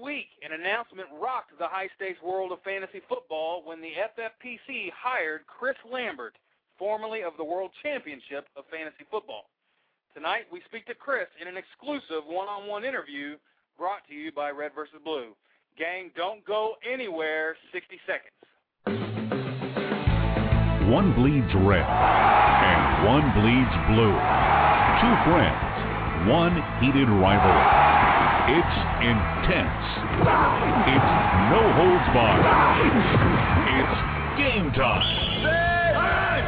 week, an announcement rocked the high stakes world of fantasy football when the FFPC hired Chris Lambert, formerly of the World Championship of Fantasy Football. Tonight, we speak to Chris in an exclusive one on one interview brought to you by Red vs. Blue. Gang, don't go anywhere. 60 seconds. One bleeds red, and one bleeds blue. Two friends, one heated rivalry. It's intense. It's no holds barred. It's game time.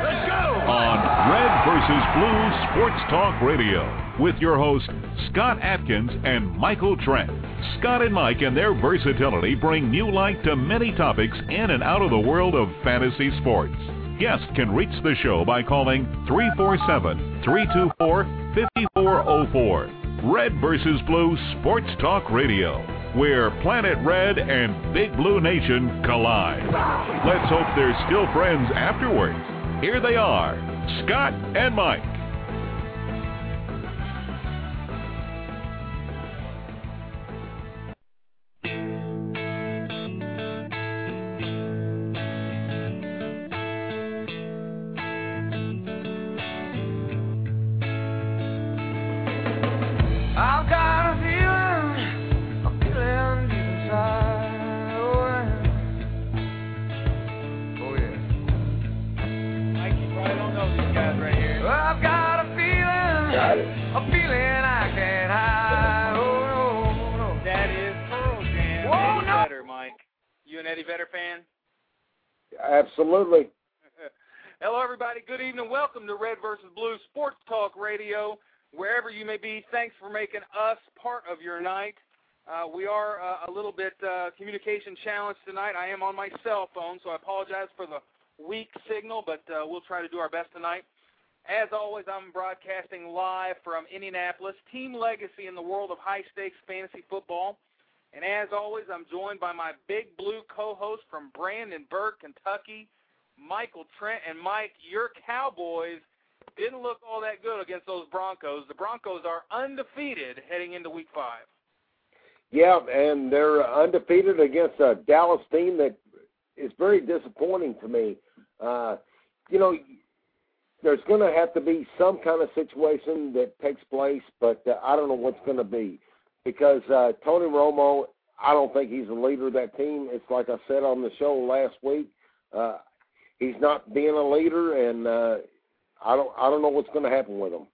Let's go! On Red versus Blue Sports Talk Radio with your hosts Scott Atkins and Michael Trent. Scott and Mike and their versatility bring new light to many topics in and out of the world of fantasy sports. Guests can reach the show by calling 347 324 5404 Red versus Blue Sports Talk Radio, where Planet Red and Big Blue Nation collide. Let's hope they're still friends afterwards. Here they are, Scott and Mike. Absolutely. Hello, everybody. Good evening. Welcome to Red versus Blue Sports Talk Radio. Wherever you may be, thanks for making us part of your night. Uh, we are uh, a little bit uh, communication challenged tonight. I am on my cell phone, so I apologize for the weak signal, but uh, we'll try to do our best tonight. As always, I'm broadcasting live from Indianapolis, team legacy in the world of high stakes fantasy football. And as always, I'm joined by my big blue co-host from Brandenburg, Kentucky, Michael Trent. And Mike, your Cowboys didn't look all that good against those Broncos. The Broncos are undefeated heading into Week Five. Yeah, and they're undefeated against a Dallas team that is very disappointing to me. Uh, you know, there's going to have to be some kind of situation that takes place, but uh, I don't know what's going to be because uh, Tony Romo, I don't think he's the leader of that team. It's like I said on the show last week. Uh, he's not being a leader, and uh, I don't I don't know what's going to happen with him.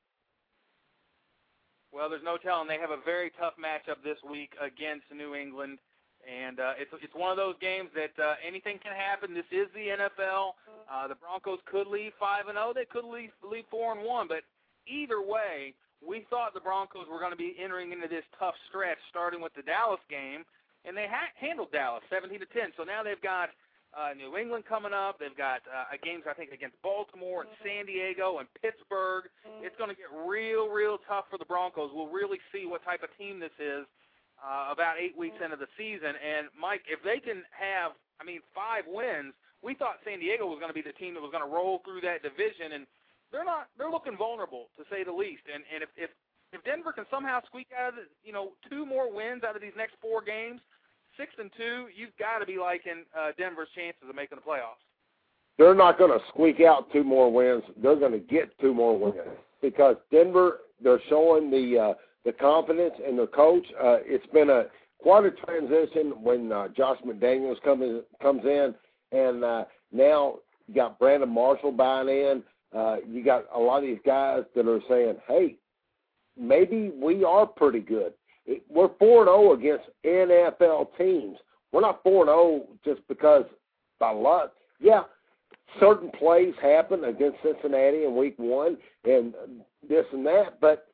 Well, there's no telling. They have a very tough matchup this week against New England, and uh, it's it's one of those games that uh, anything can happen. This is the NFL. Uh, the Broncos could leave five and zero. Oh. They could leave leave four and one. But either way, we thought the Broncos were going to be entering into this tough stretch, starting with the Dallas game, and they ha- handled Dallas 17 to 10. So now they've got uh, New England coming up. They've got uh, games I think against Baltimore and San Diego and Pittsburgh. It's going to get real, real tough for the Broncos. We'll really see what type of team this is uh, about eight weeks into the season. And Mike, if they can have, I mean, five wins, we thought San Diego was going to be the team that was going to roll through that division and they're not they're looking vulnerable to say the least. And and if if if Denver can somehow squeak out of the, you know two more wins out of these next four games, six and two, you've got to be liking uh, Denver's chances of making the playoffs. They're not going to squeak out two more wins. They're going to get two more wins because Denver they're showing the uh, the confidence in their coach. Uh, it's been a quite a transition when uh, Josh McDaniels comes comes in, and uh, now you got Brandon Marshall buying in. Uh, you got a lot of these guys that are saying, "Hey, maybe we are pretty good. We're four and zero oh against NFL teams. We're not four and zero oh just because by luck. Yeah, certain plays happen against Cincinnati in Week One and this and that, but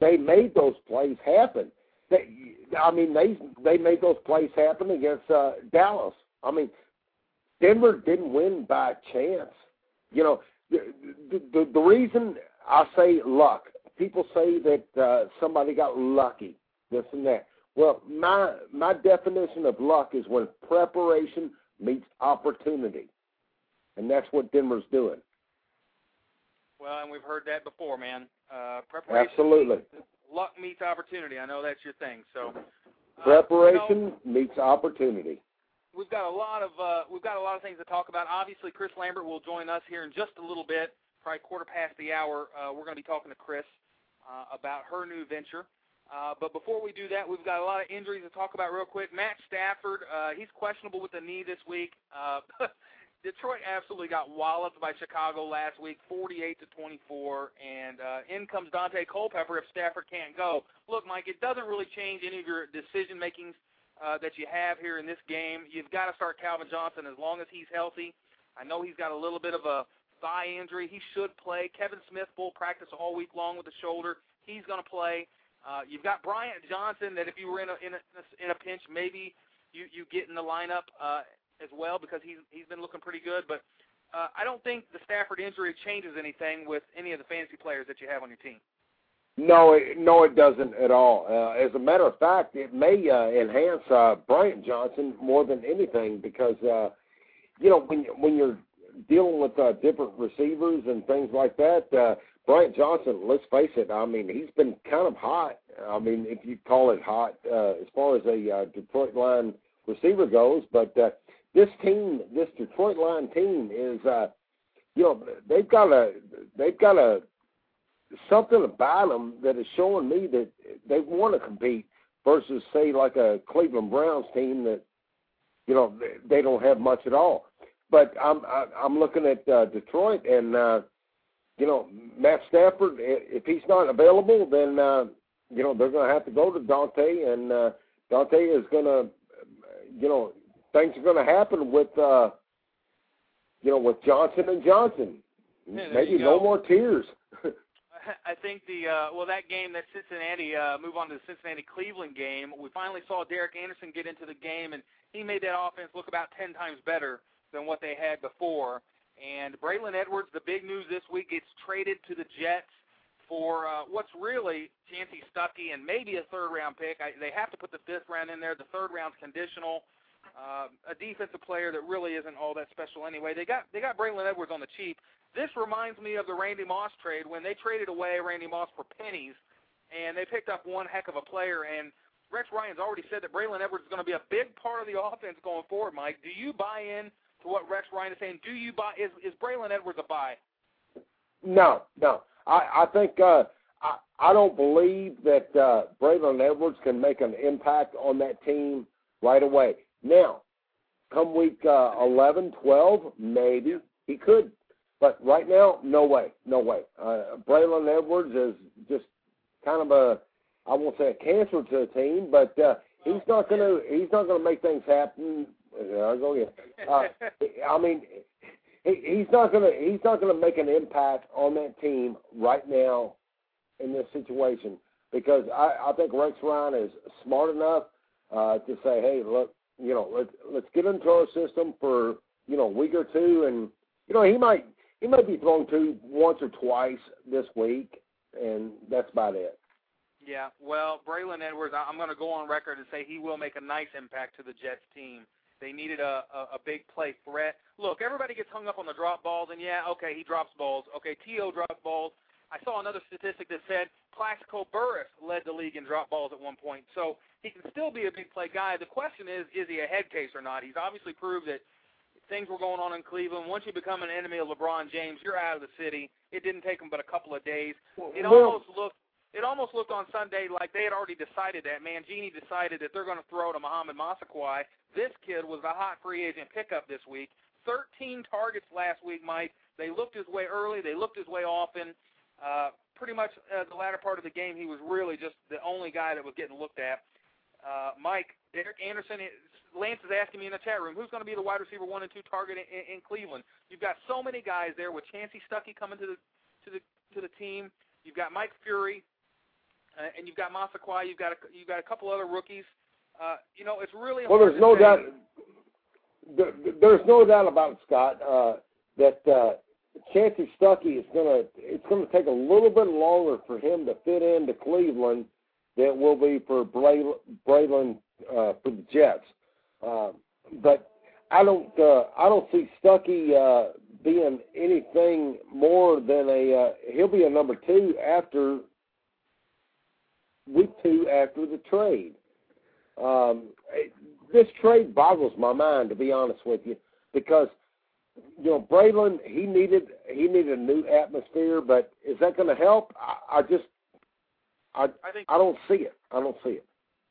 they made those plays happen. They, I mean, they they made those plays happen against uh, Dallas. I mean, Denver didn't win by chance. You know, the the, the reason I say luck. People say that uh, somebody got lucky, this and that. Well, my my definition of luck is when preparation meets opportunity, and that's what Denver's doing. Well, and we've heard that before, man. Uh, preparation. Absolutely. Meets, luck meets opportunity. I know that's your thing. So. Uh, preparation you know, meets opportunity. We've got a lot of uh, we've got a lot of things to talk about. Obviously, Chris Lambert will join us here in just a little bit, probably quarter past the hour. Uh, we're going to be talking to Chris uh, about her new venture. Uh, but before we do that, we've got a lot of injuries to talk about real quick. Matt Stafford, uh, he's questionable with the knee this week. Uh, Detroit absolutely got walloped by Chicago last week, 48 to 24, and uh, in comes Daunte Culpepper if Stafford can't go. Look, Mike, it doesn't really change any of your decision makings uh, that you have here in this game. You've got to start Calvin Johnson as long as he's healthy. I know he's got a little bit of a thigh injury. He should play. Kevin Smith will practice all week long with the shoulder. He's going to play. Uh, you've got Bryant Johnson that if you were in a in a in a pinch, maybe you you get in the lineup uh, as well because he's he's been looking pretty good. But uh, I don't think the Stafford injury changes anything with any of the fantasy players that you have on your team. No, it, no, it doesn't at all. Uh, as a matter of fact, it may uh, enhance uh, Bryant Johnson more than anything because uh, you know when when you're dealing with uh, different receivers and things like that. Uh, Bryant Johnson, let's face it, I mean, he's been kind of hot. I mean, if you call it hot, uh, as far as a uh, Detroit line receiver goes. But uh, this team, this Detroit line team is, uh, you know, they've got a, they've got a something about them that is showing me that they want to compete versus say like a Cleveland Browns team that, you know, they don't have much at all. But I'm I'm looking at uh, Detroit and. uh you know, Matt Stafford, if he's not available, then uh, you know they're going to have to go to Daunte, and uh, Daunte is going to, you know, things are going to happen with, uh, you know, with Johnson and Johnson. Yeah, Maybe no more tears. I think the uh, well that game that Cincinnati uh, move on to the Cincinnati Cleveland game. We finally saw Derek Anderson get into the game, and he made that offense look about ten times better than what they had before. And Braylon Edwards, the big news this week, gets traded to the Jets for uh, what's really Chansi Stuckey and maybe a third round pick. I, they have to put the fifth round in there. The third round's conditional. Uh, a defensive player that really isn't all that special anyway. They got they got Braylon Edwards on the cheap. This reminds me of the Randy Moss trade when they traded away Randy Moss for pennies, and they picked up one heck of a player. And Rex Ryan's already said that Braylon Edwards is going to be a big part of the offense going forward. Mike, do you buy in to what Rex Ryan is saying. Do you buy? Is is Braylon Edwards a buy? No, no. I I think uh, I I don't believe that uh, Braylon Edwards can make an impact on that team right away. Now, come week uh, 11, 12, maybe he could, but right now, no way, no way. Uh, Braylon Edwards is just kind of a I won't say a cancer to the team, but uh, he's not going to he's not going to make things happen I go again. Uh, I mean, he, he's not gonna he's not gonna make an impact on that team right now in this situation because I, I think Rex Ryan is smart enough uh, to say, hey, look, you know, let's let's get into our system for you know a week or two, and you know he might he might be thrown to once or twice this week, and that's about it. Yeah, well, Braylon Edwards, I'm going to go on record and say he will make a nice impact to the Jets team. They needed a, a, a big play threat. Look, everybody gets hung up on the drop balls, and yeah, okay, he drops balls. Okay, T.O. drops balls. I saw another statistic that said Plaxico Burress led the league in drop balls at one point. So he can still be a big play guy. The question is, is he a head case or not? He's obviously proved that things were going on in Cleveland. Once you become an enemy of LeBron James, you're out of the city. It didn't take him but a couple of days. It almost looked it almost looked on Sunday like they had already decided that. Mangini decided that they're going to throw to Mohamed Massaquoi. This kid was a hot free agent pickup this week. 13 targets last week, Mike. They looked his way early. They looked his way often. Uh, pretty much uh, the latter part of the game, he was really just the only guy that was getting looked at. Uh, Mike, Derek Anderson, Lance is asking me in the chat room, who's going to be the wide receiver one and two target in, in Cleveland? You've got so many guys there with Chansi Stuckey coming to the to the to the team. You've got Mike Furrey, uh, and you've got Massaquoi. You've got a, you've got a couple other rookies. Uh, you know, it's really well. There's no say. doubt. There, there's no doubt about it, Scott. Uh, that uh, Chansi Stuckey is gonna. It's gonna take a little bit longer for him to fit into Cleveland than it will be for Braylon uh, for the Jets. Uh, but I don't. Uh, I don't see Stuckey uh, being anything more than a. Uh, he'll be a number two after week two after the trade. Um, this trade boggles my mind, to be honest with you, because you know Braylon he needed he needed a new atmosphere, but is that going to help? I, I just I I think I don't see it. I don't see it.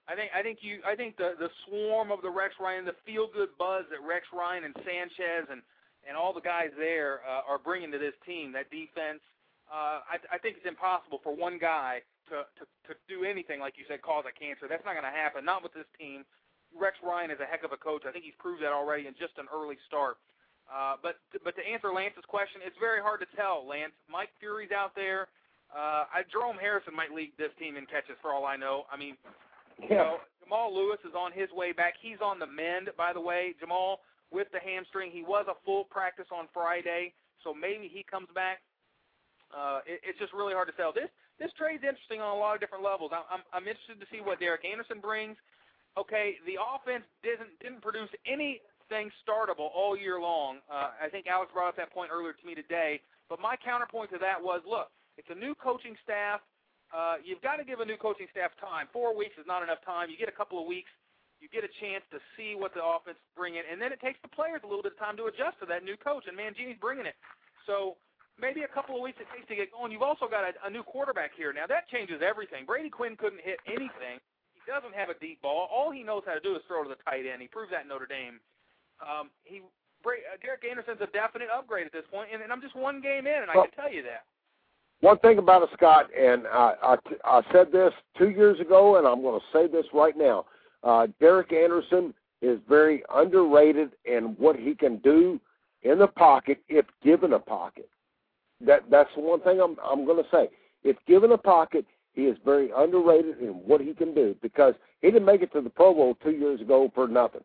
I think I think you I think the the swarm of the Rex Ryan, the feel good buzz that Rex Ryan and Sanchez and and all the guys there uh, are bringing to this team, that defense. Uh, I, I think it's impossible for one guy to, to to do anything like you said, cause a cancer. That's not going to happen. Not with this team. Rex Ryan is a heck of a coach. I think he's proved that already in just an early start. Uh, but but to answer Lance's question, it's very hard to tell. Lance, Mike Furrey's out there. Uh, I, Jerome Harrison might lead this team in catches for all I know. I mean, yeah. you know, Jamal Lewis is on his way back. He's on the mend, by the way. Jamal with the hamstring. He was a full practice on Friday, so maybe he comes back. Uh, it, it's just really hard to tell. This this trade's interesting on a lot of different levels. I'm, I'm, I'm interested to see what Derek Anderson brings. Okay, the offense didn't didn't produce anything startable all year long. Uh, I think Alex brought up that point earlier to me today. But my counterpoint to that was, look, it's a new coaching staff. Uh, you've got to give a new coaching staff time. Four weeks is not enough time. You get a couple of weeks. You get a chance to see what the offense bringing, and then it takes the players a little bit of time to adjust to that new coach. And Mangini's bringing it. So maybe a couple of weeks it takes to get going. You've also got a, a new quarterback here. Now that changes everything. Brady Quinn couldn't hit anything. He doesn't have a deep ball. All he knows how to do is throw to the tight end. He proved that in Notre Dame. Um, he uh, Derek Anderson's a definite upgrade at this point, and, and I'm just one game in, and I can tell you that. One thing about it, Scott, and I, I, I said this two years ago, and I'm going to say this right now. Uh, Derek Anderson is very underrated in what he can do in the pocket if given a pocket. That that's the one thing I'm I'm going to say. If given a pocket, he is very underrated in what he can do because he didn't make it to the Pro Bowl two years ago for nothing.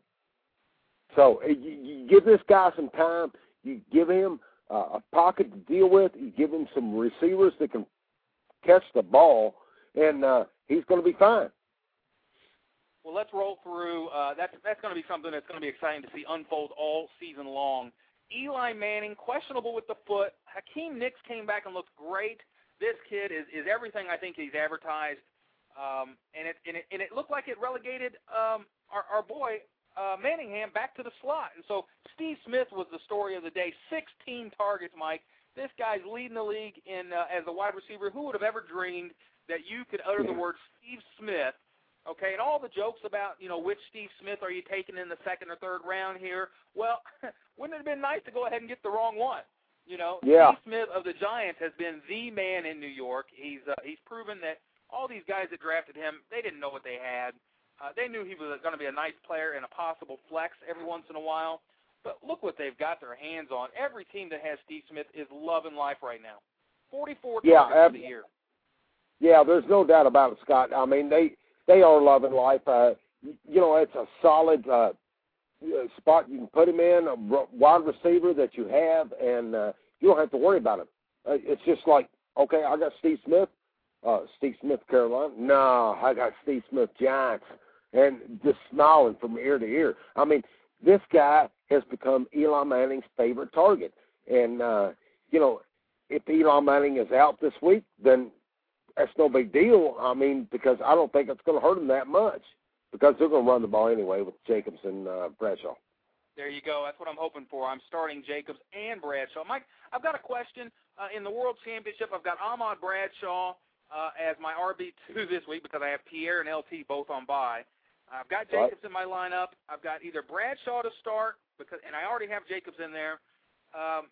So uh, you, you give this guy some time. You give him uh, a pocket to deal with. You give him some receivers that can catch the ball, and uh, he's going to be fine. Well, let's roll through. Uh, that's that's going to be something that's going to be exciting to see unfold all season long. Eli Manning questionable with the foot. Hakeem Nicks came back and looked great. This kid is is everything I think he's advertised, um, and it and it and it looked like it relegated um, our our boy uh, Manningham back to the slot. And so Steve Smith was the story of the day. 16 targets, Mike. This guy's leading the league in uh, as a wide receiver. Who would have ever dreamed that you could utter the word Steve Smith? Okay, and all the jokes about you know which Steve Smith are you taking in the second or third round here? Well, wouldn't it have been nice to go ahead and get the wrong one? You know, Yeah. Steve Smith of the Giants has been the man in New York. He's uh, he's proven that all these guys that drafted him, they didn't know what they had. Uh, they knew he was going to be a nice player and a possible flex every once in a while. But look what they've got their hands on. Every team that has Steve Smith is loving life right now. 44 Yeah, targets the year. Yeah, there's no doubt about it, Scott. I mean, they they are loving life. Uh, you know, it's a solid uh, uh, spot you can put him in, a wide receiver that you have, and uh, you don't have to worry about him. Uh, it's just like, okay, I got Steve Smith, uh, Steve Smith, Carolina. No, I got Steve Smith, Giants, and just smiling from ear to ear. I mean, this guy has become Eli Manning's favorite target, and uh, you know, if Eli Manning is out this week, then that's no big deal. I mean, because I don't think it's going to hurt him that much because they're going to run the ball anyway with Jacobs and uh, Bradshaw. There you go. That's what I'm hoping for. I'm starting Jacobs and Bradshaw. Mike, I've got a question. Uh, in the World Championship, I've got Ahmad Bradshaw uh, as my RB2 this week because I have Pierre and LT both on bye. I've got. Jacobs in my lineup. I've got either Bradshaw to start because, and I already have Jacobs in there. Um,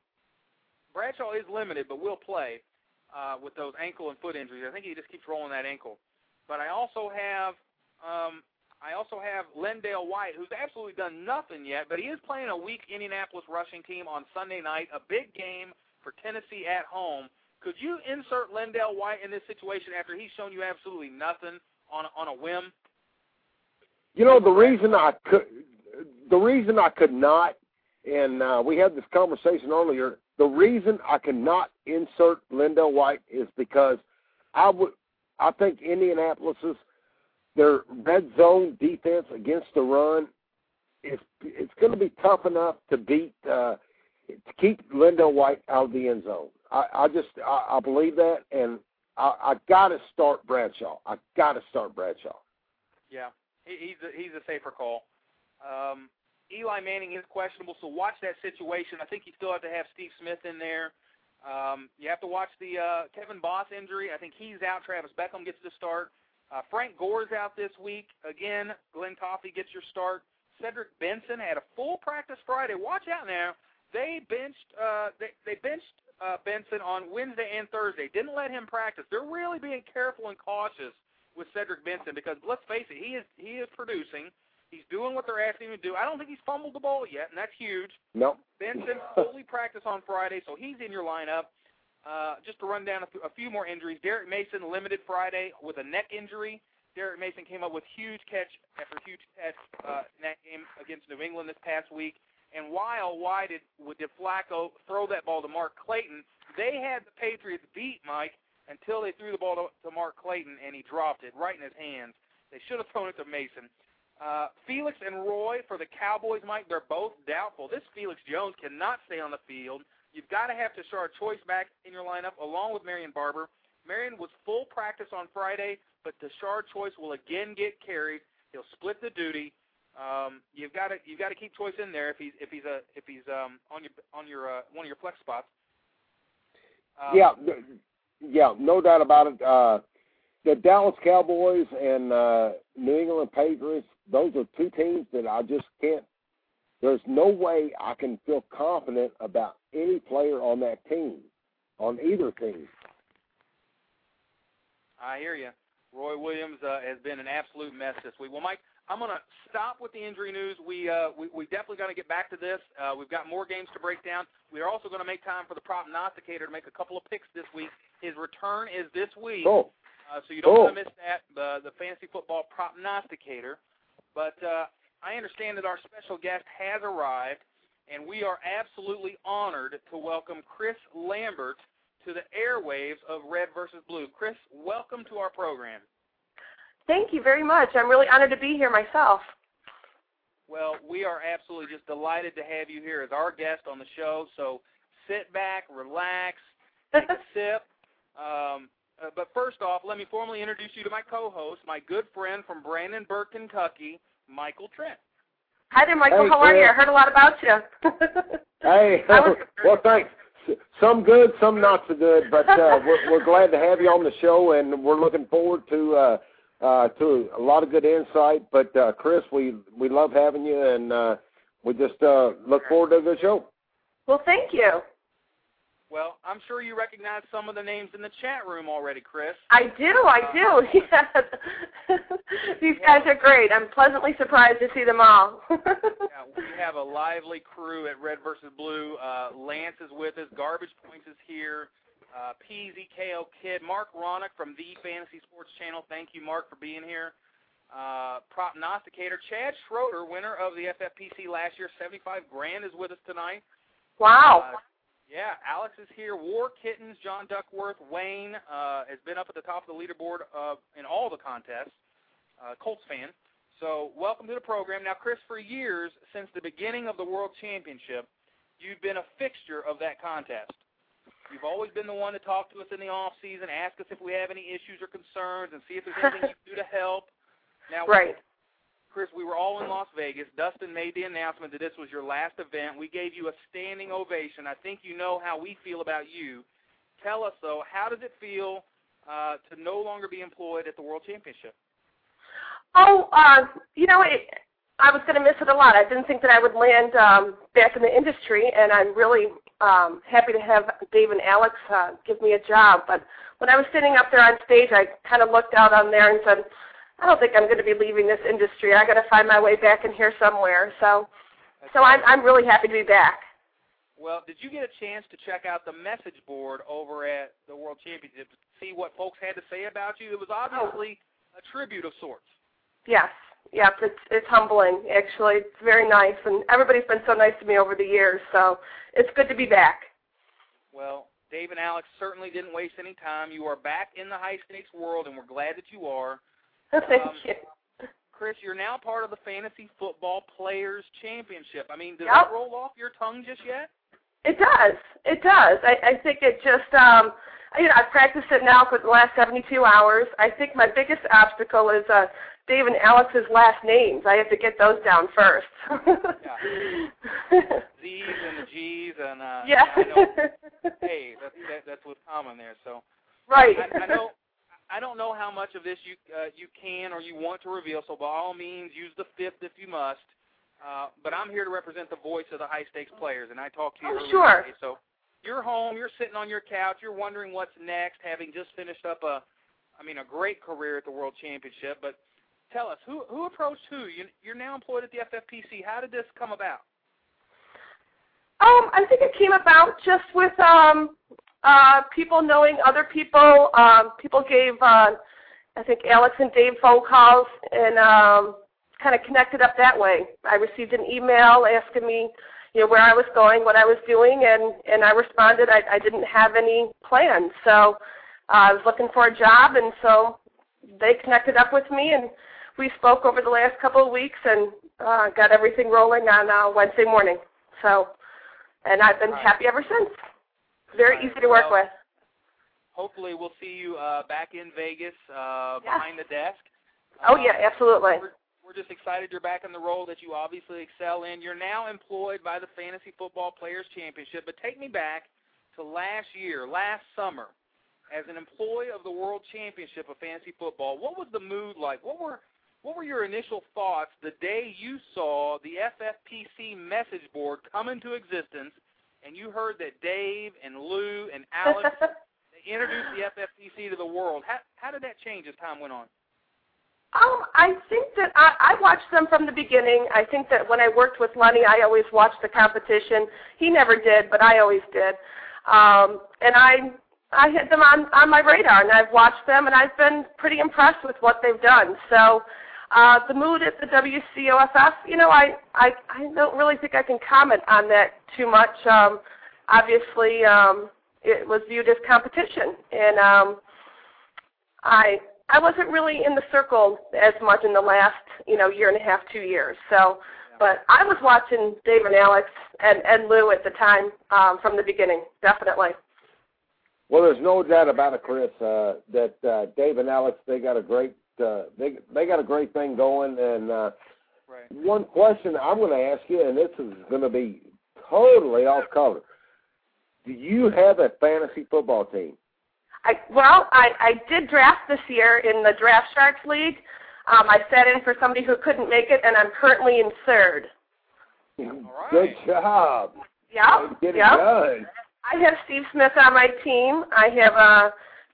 Bradshaw is limited, but will play uh, with those ankle and foot injuries. I think he just keeps rolling that ankle. But I also have um, I also have LenDale White, who's absolutely done nothing yet, but he is playing a weak Indianapolis rushing team on Sunday night, a big game for Tennessee at home. Could you insert LenDale White in this situation after he's shown you absolutely nothing on on a whim? You know the reason I could, the reason I could not, and uh, we had this conversation earlier. The reason I cannot insert LenDale White is because I would, I think Indianapolis's their red zone defense against the run is it's going to be tough enough to beat uh, to keep LenDale White out of the end zone. I, I just I, I believe that, and I, I got to start Bradshaw. I got to start Bradshaw. Yeah, he's a, he's a safer call. Um, Eli Manning is questionable, so watch that situation. I think you still have to have Steve Smith in there. Um, you have to watch the uh, Kevin Boss injury. I think he's out. Travis Beckum gets the start. Uh, Frank Gore's out this week. Again, Glen Coffee gets your start. Cedric Benson had a full practice Friday. Watch out now. They benched uh, they, they benched uh, Benson on Wednesday and Thursday. Didn't let him practice. They're really being careful and cautious with Cedric Benson because let's face it, he is he is producing. He's doing what they're asking him to do. I don't think he's fumbled the ball yet, and that's huge. No. Benson fully practiced on Friday, so he's in your lineup. Uh, just to run down a, a few more injuries, Derrick Mason limited Friday with a neck injury. Derrick Mason came up with huge catch after huge catch uh, in that game against New England this past week. And while why did did Flacco throw that ball to Mark Clayton? They had the Patriots beat Mike until they threw the ball to, to Mark Clayton and he dropped it right in his hands. They should have thrown it to Mason. Uh, Felix and Roy for the Cowboys, Mike, they're both doubtful. This Felix Jones cannot stay on the field. You've got to have Tashard Choice back in your lineup along with Marion Barber. Marion was full practice on Friday, but Tashard Choice will again get carried. He'll split the duty. Um, you've got to you've got to keep Choice in there if he's if he's a if he's um, on your on your uh, one of your flex spots. Um, yeah, yeah, no doubt about it. Uh, the Dallas Cowboys and uh, New England Patriots, those are two teams that I just can't. There's no way I can feel confident about any player on that team, on either team. I hear you. Roy Williams uh, has been an absolute mess this week. Well, Mike, I'm going to stop with the injury news. We uh, we, we definitely going to get back to this. Uh, we've got more games to break down. We are also going to make time for the prognosticator to make a couple of picks this week. His return is this week, cool. uh, so you don't cool. want to miss that. The the fantasy football prognosticator. But uh, I understand that our special guest has arrived, and we are absolutely honored to welcome Chris Lambert to the airwaves of Red versus Blue. Chris, welcome to our program. Thank you very much. I'm really honored to be here myself. Well, we are absolutely just delighted to have you here as our guest on the show. So sit back, relax, take a sip. Um, uh, but first off, let me formally introduce you to my co-host, my good friend from Brandenburg, Kentucky, Michael Trent. Hi there, Michael. Hey, How are you? I heard a lot about you. hey, well, thanks. Some good, some not so good, but uh, we're, we're glad to have you on the show, and we're looking forward to uh, uh, to a lot of good insight. But uh, Chris, we we love having you, and uh, we just uh, look forward to the show. Well, thank you. Well, I'm sure you recognize some of the names in the chat room already, Chris. I do, I Uh, do. Yes. These guys are great. I'm pleasantly surprised to see them all. yeah, we have a lively crew at Red versus Blue. Uh, Lance is with us. Garbage Points is here. Uh, PZKO Kid, Mark Ronick from the Fantasy Sports Channel. Thank you, Mark, for being here. Uh, prognosticator Chad Schroeder, winner of the FFPC last year, 75 grand, is with us tonight. wow. Uh, yeah, Alex is here. War Kittens, John Duckworth, Wayne uh, has been up at the top of the leaderboard uh, in all the contests. Uh, Colts fan. So welcome to the program. Now, Chris, for years since the beginning of the World Championship, you've been a fixture of that contest. You've always been the one to talk to us in the off season, ask us if we have any issues or concerns, and see if there's anything you can do to help. Now, right. Chris, we were all in Las Vegas. Dustin made the announcement that this was your last event. We gave you a standing ovation. I think you know how we feel about you. Tell us, though, how does it feel uh, to no longer be employed at the World Championship? Oh, uh, you know, it, I was going to miss it a lot. I didn't think that I would land um, back in the industry, and I'm really um, happy to have Dave and Alex uh, give me a job. But when I was sitting up there on stage, I kind of looked out on there and said, I don't think I'm going to be leaving this industry. I got to find my way back in here somewhere. So, so I'm I'm really happy to be back. Well, did you get a chance to check out the message board over at the World Championship to see what folks had to say about you? It was obviously a tribute of sorts. Yes, yes, it's it's humbling actually. It's very nice, and everybody's been so nice to me over the years. So it's good to be back. Well, Dave and Alex certainly didn't waste any time. You are back in the high stakes world, and we're glad that you are. Thank Um, you. Chris, you're now part of the Fantasy Football Players Championship. I mean, does Yep. that roll off your tongue just yet? It does. It does. I, I think it just um you know, I've practiced it now for the last 72 hours. I think my biggest obstacle is uh Dave and Alex's last names. I have to get those down first. Z's and the G's and uh yeah. I know hey, that's that, that's what's common there. So right. I, I know I don't know how much of this you uh, you can or you want to reveal. So by all means, use the fifth if you must. Uh, but I'm here to represent the voice of the high stakes players, and I talked to you Oh, sure. today. So you're home, you're sitting on your couch, you're wondering what's next, having just finished up a, I mean, a great career at the World Championship. But tell us, who who approached who? You, you're now employed at the FFPC. How did this come about? Um, I think it came about just with um, uh, people knowing other people. Um, people gave, uh, I think, Alex and Dave phone calls and um, kind of connected up that way. I received an email asking me, you know, where I was going, what I was doing, and and I responded. I, I didn't have any plans, so uh, I was looking for a job, and so they connected up with me, and we spoke over the last couple of weeks, and uh, got everything rolling on uh, Wednesday morning. So and I've been Right. happy ever since. Very Right. easy to work Well, with. Hopefully, we'll see you uh, back in Vegas uh, Yeah. behind the desk. Oh Um, yeah, absolutely. We're, we're just excited you're back in the role that you obviously excel in. You're now employed by the Fantasy Football Players Championship, but take me back to last year, last summer, as an employee of the World Championship of Fantasy Football. What was the mood like? What were what were your initial thoughts the day you saw the FFPC message board come into existence, and you heard that Dave and Lou and Alex they introduced the FFPC to the world? How how did that change as time went on? Um, I think that I, I watched them from the beginning. I think that when I worked with Lenny, I always watched the competition. He never did, but I always did. Um, and I I had them on on my radar, and I've watched them, and I've been pretty impressed with what they've done. So. Uh, the mood at the WCOFF, you know, I, I I don't really think I can comment on that too much. Um, obviously, um, it was viewed as competition, and um, I I wasn't really in the circle as much in the last you know year and a half, two years. So, but I was watching Dave and Alex and and Lou at the time um, from the beginning, definitely. Well, there's no doubt about it, Chris. Uh, that uh, Dave and Alex they got a great uh, they they got a great thing going. And uh, Right. one question I'm going to ask you, and this is going to be totally off color. Do you have a fantasy football team? I well, I I did draft this year in the Draft Sharks League. Um, I sat in for somebody who couldn't make it, and I'm currently in third. right. Good job. Yeah, Get it yeah. done. I have Steve Smith on my team. I have uh,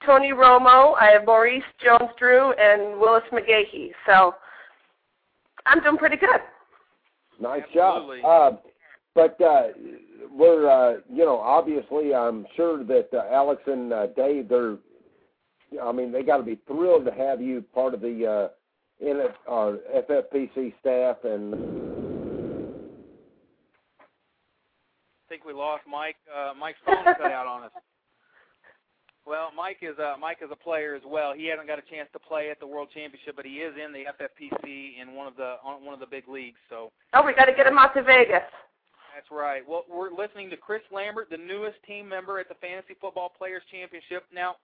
Tony Romo. I have Maurice Jones-Drew and Willis McGahee. So I'm doing pretty good. Nice Absolutely. job. Uh, but uh, we're, uh, you know, obviously, I'm sure that uh, Alex and uh, Dave, they're, I mean, they got to be thrilled to have you part of the uh, in it, uh, FFPC staff, and I think we lost Mike. Uh, Mike's phone cut out on us. Well, Mike is a Mike is a player as well. He hasn't got a chance to play at the World Championship, but he is in the FFPC in one of the on one of the big leagues. So Oh, we got to get him out to Vegas. that's right. Well, we're listening to Chris Lambert, the newest team member at the Fantasy Football Players Championship. Now,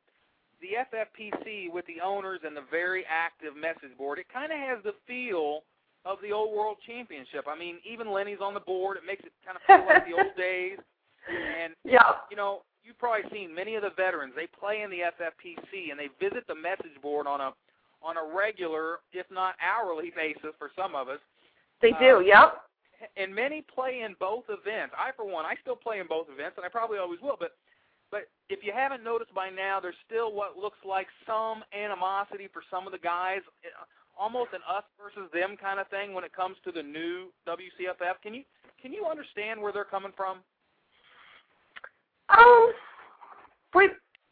the FFPC with the owners and the very active message board, it kind of has the feel of the old World Championship. I mean, even Lenny's on the board. It makes it kind of feel like the old days. And Yeah. you know, you've probably seen many of the veterans. They play in the FFPC and they visit the message board on a on a regular, if not hourly basis for some of us. They Uh, do. Yep. And many play in both events. I, for one, I still play in both events, and I probably always will. But but if you haven't noticed by now, there's still what looks like some animosity for some of the guys uh, almost an us versus them kind of thing when it comes to the new WCFF. Can you can you understand where they're coming from? Um, we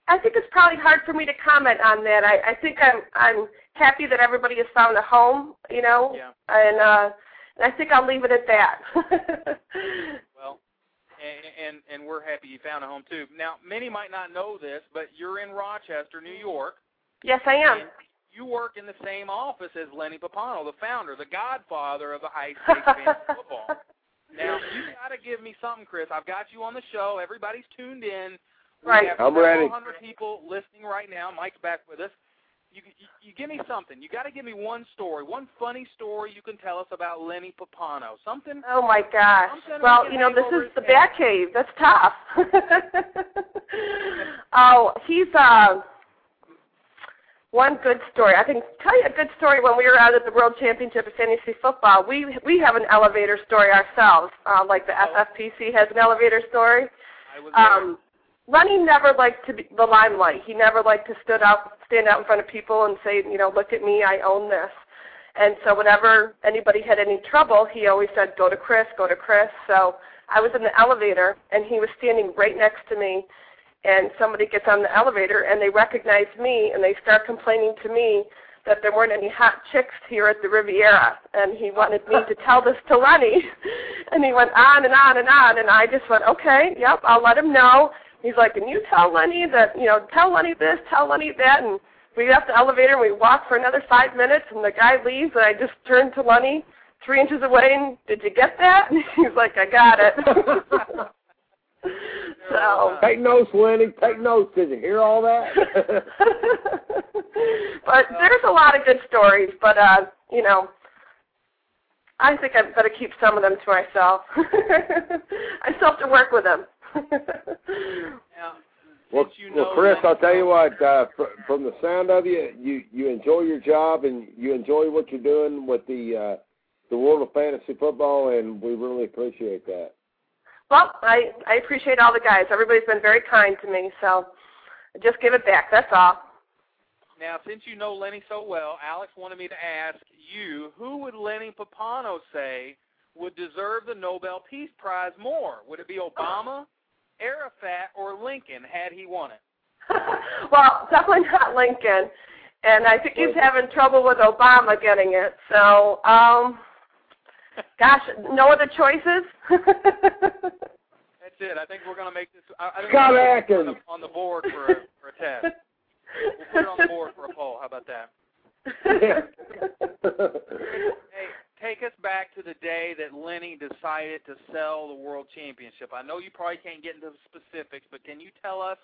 I think it's probably hard for me to comment on that. I, I think I'm I'm happy that everybody has found a home, you know, Yeah. and uh, and I think I'll leave it at that. Well, and, and and we're happy you found a home too. Now, many might not know this, but you're in Rochester, New York. yes, I am. You work in the same office as Lenny Pappano, the founder, the godfather of the high stakes fantasy football. Now, you got to give me something, Chris. I've got you on the show. Everybody's tuned in. We Right. have I'm several ready. hundred people listening right now. Mike's back with us. You, you, you give me something. You got to give me one story, one funny story you can tell us about Lenny Pappano. Something. Oh my gosh. Well, you know, this is the his head. Batcave. That's tough. oh, he's uh one good story. I can tell you a good story when we were out at the World Championship of Fantasy Football. We we have an elevator story ourselves, uh, like the Oh. FFPC has an elevator story. I was there. Um, Lenny never liked to be the limelight. He never liked to stood out, stand out in front of people and say, you know, look at me, I own this. And so whenever anybody had any trouble, he always said, go to Chris, go to Chris. So I was in the elevator, and he was standing right next to me, and somebody gets on the elevator, and they recognize me, and they start complaining to me that there weren't any hot chicks here at the Riviera, and he wanted me to tell this to Lenny, and he went on and on and on, and I just went, okay, yep, I'll let him know. He's like, can you tell Lenny that, you know, tell Lenny this, tell Lenny that, and we left the elevator and we walked for another five minutes, and the guy leaves, and I just turned to Lenny three inches away, and did you get that? And he's like, I got it. so. Take notes, Lenny. Take notes. Did you hear all that? but there's a lot of good stories, but uh, you know, I think I better keep some of them to myself. I still have to work with them. now, well, since you well, Chris, Lenny I'll tell you what. Uh, fr- from the sound of you, you you enjoy your job and you enjoy what you're doing with the uh, the world of fantasy football, and we really appreciate that. Well, I I appreciate all the guys. Everybody's been very kind to me, so just give it back. That's all. Now, since you know Lenny so well, Alex wanted me to ask you, who would Lenny Pappano say would deserve the Nobel Peace Prize more? Would it be Obama, Arafat, or Lincoln had he won it? well, definitely not Lincoln, and I think he's having trouble with Obama getting it. So, um, gosh, no other choices. That's it. I think we're going to make this. I, I think Scott we're gonna put Atkins. on the, on the board for a, for a test. We'll put it on the board for a poll. How about that? Hey, take us back to the day that Lenny decided to sell the World Championship. I know you probably can't get into the specifics, but can you tell us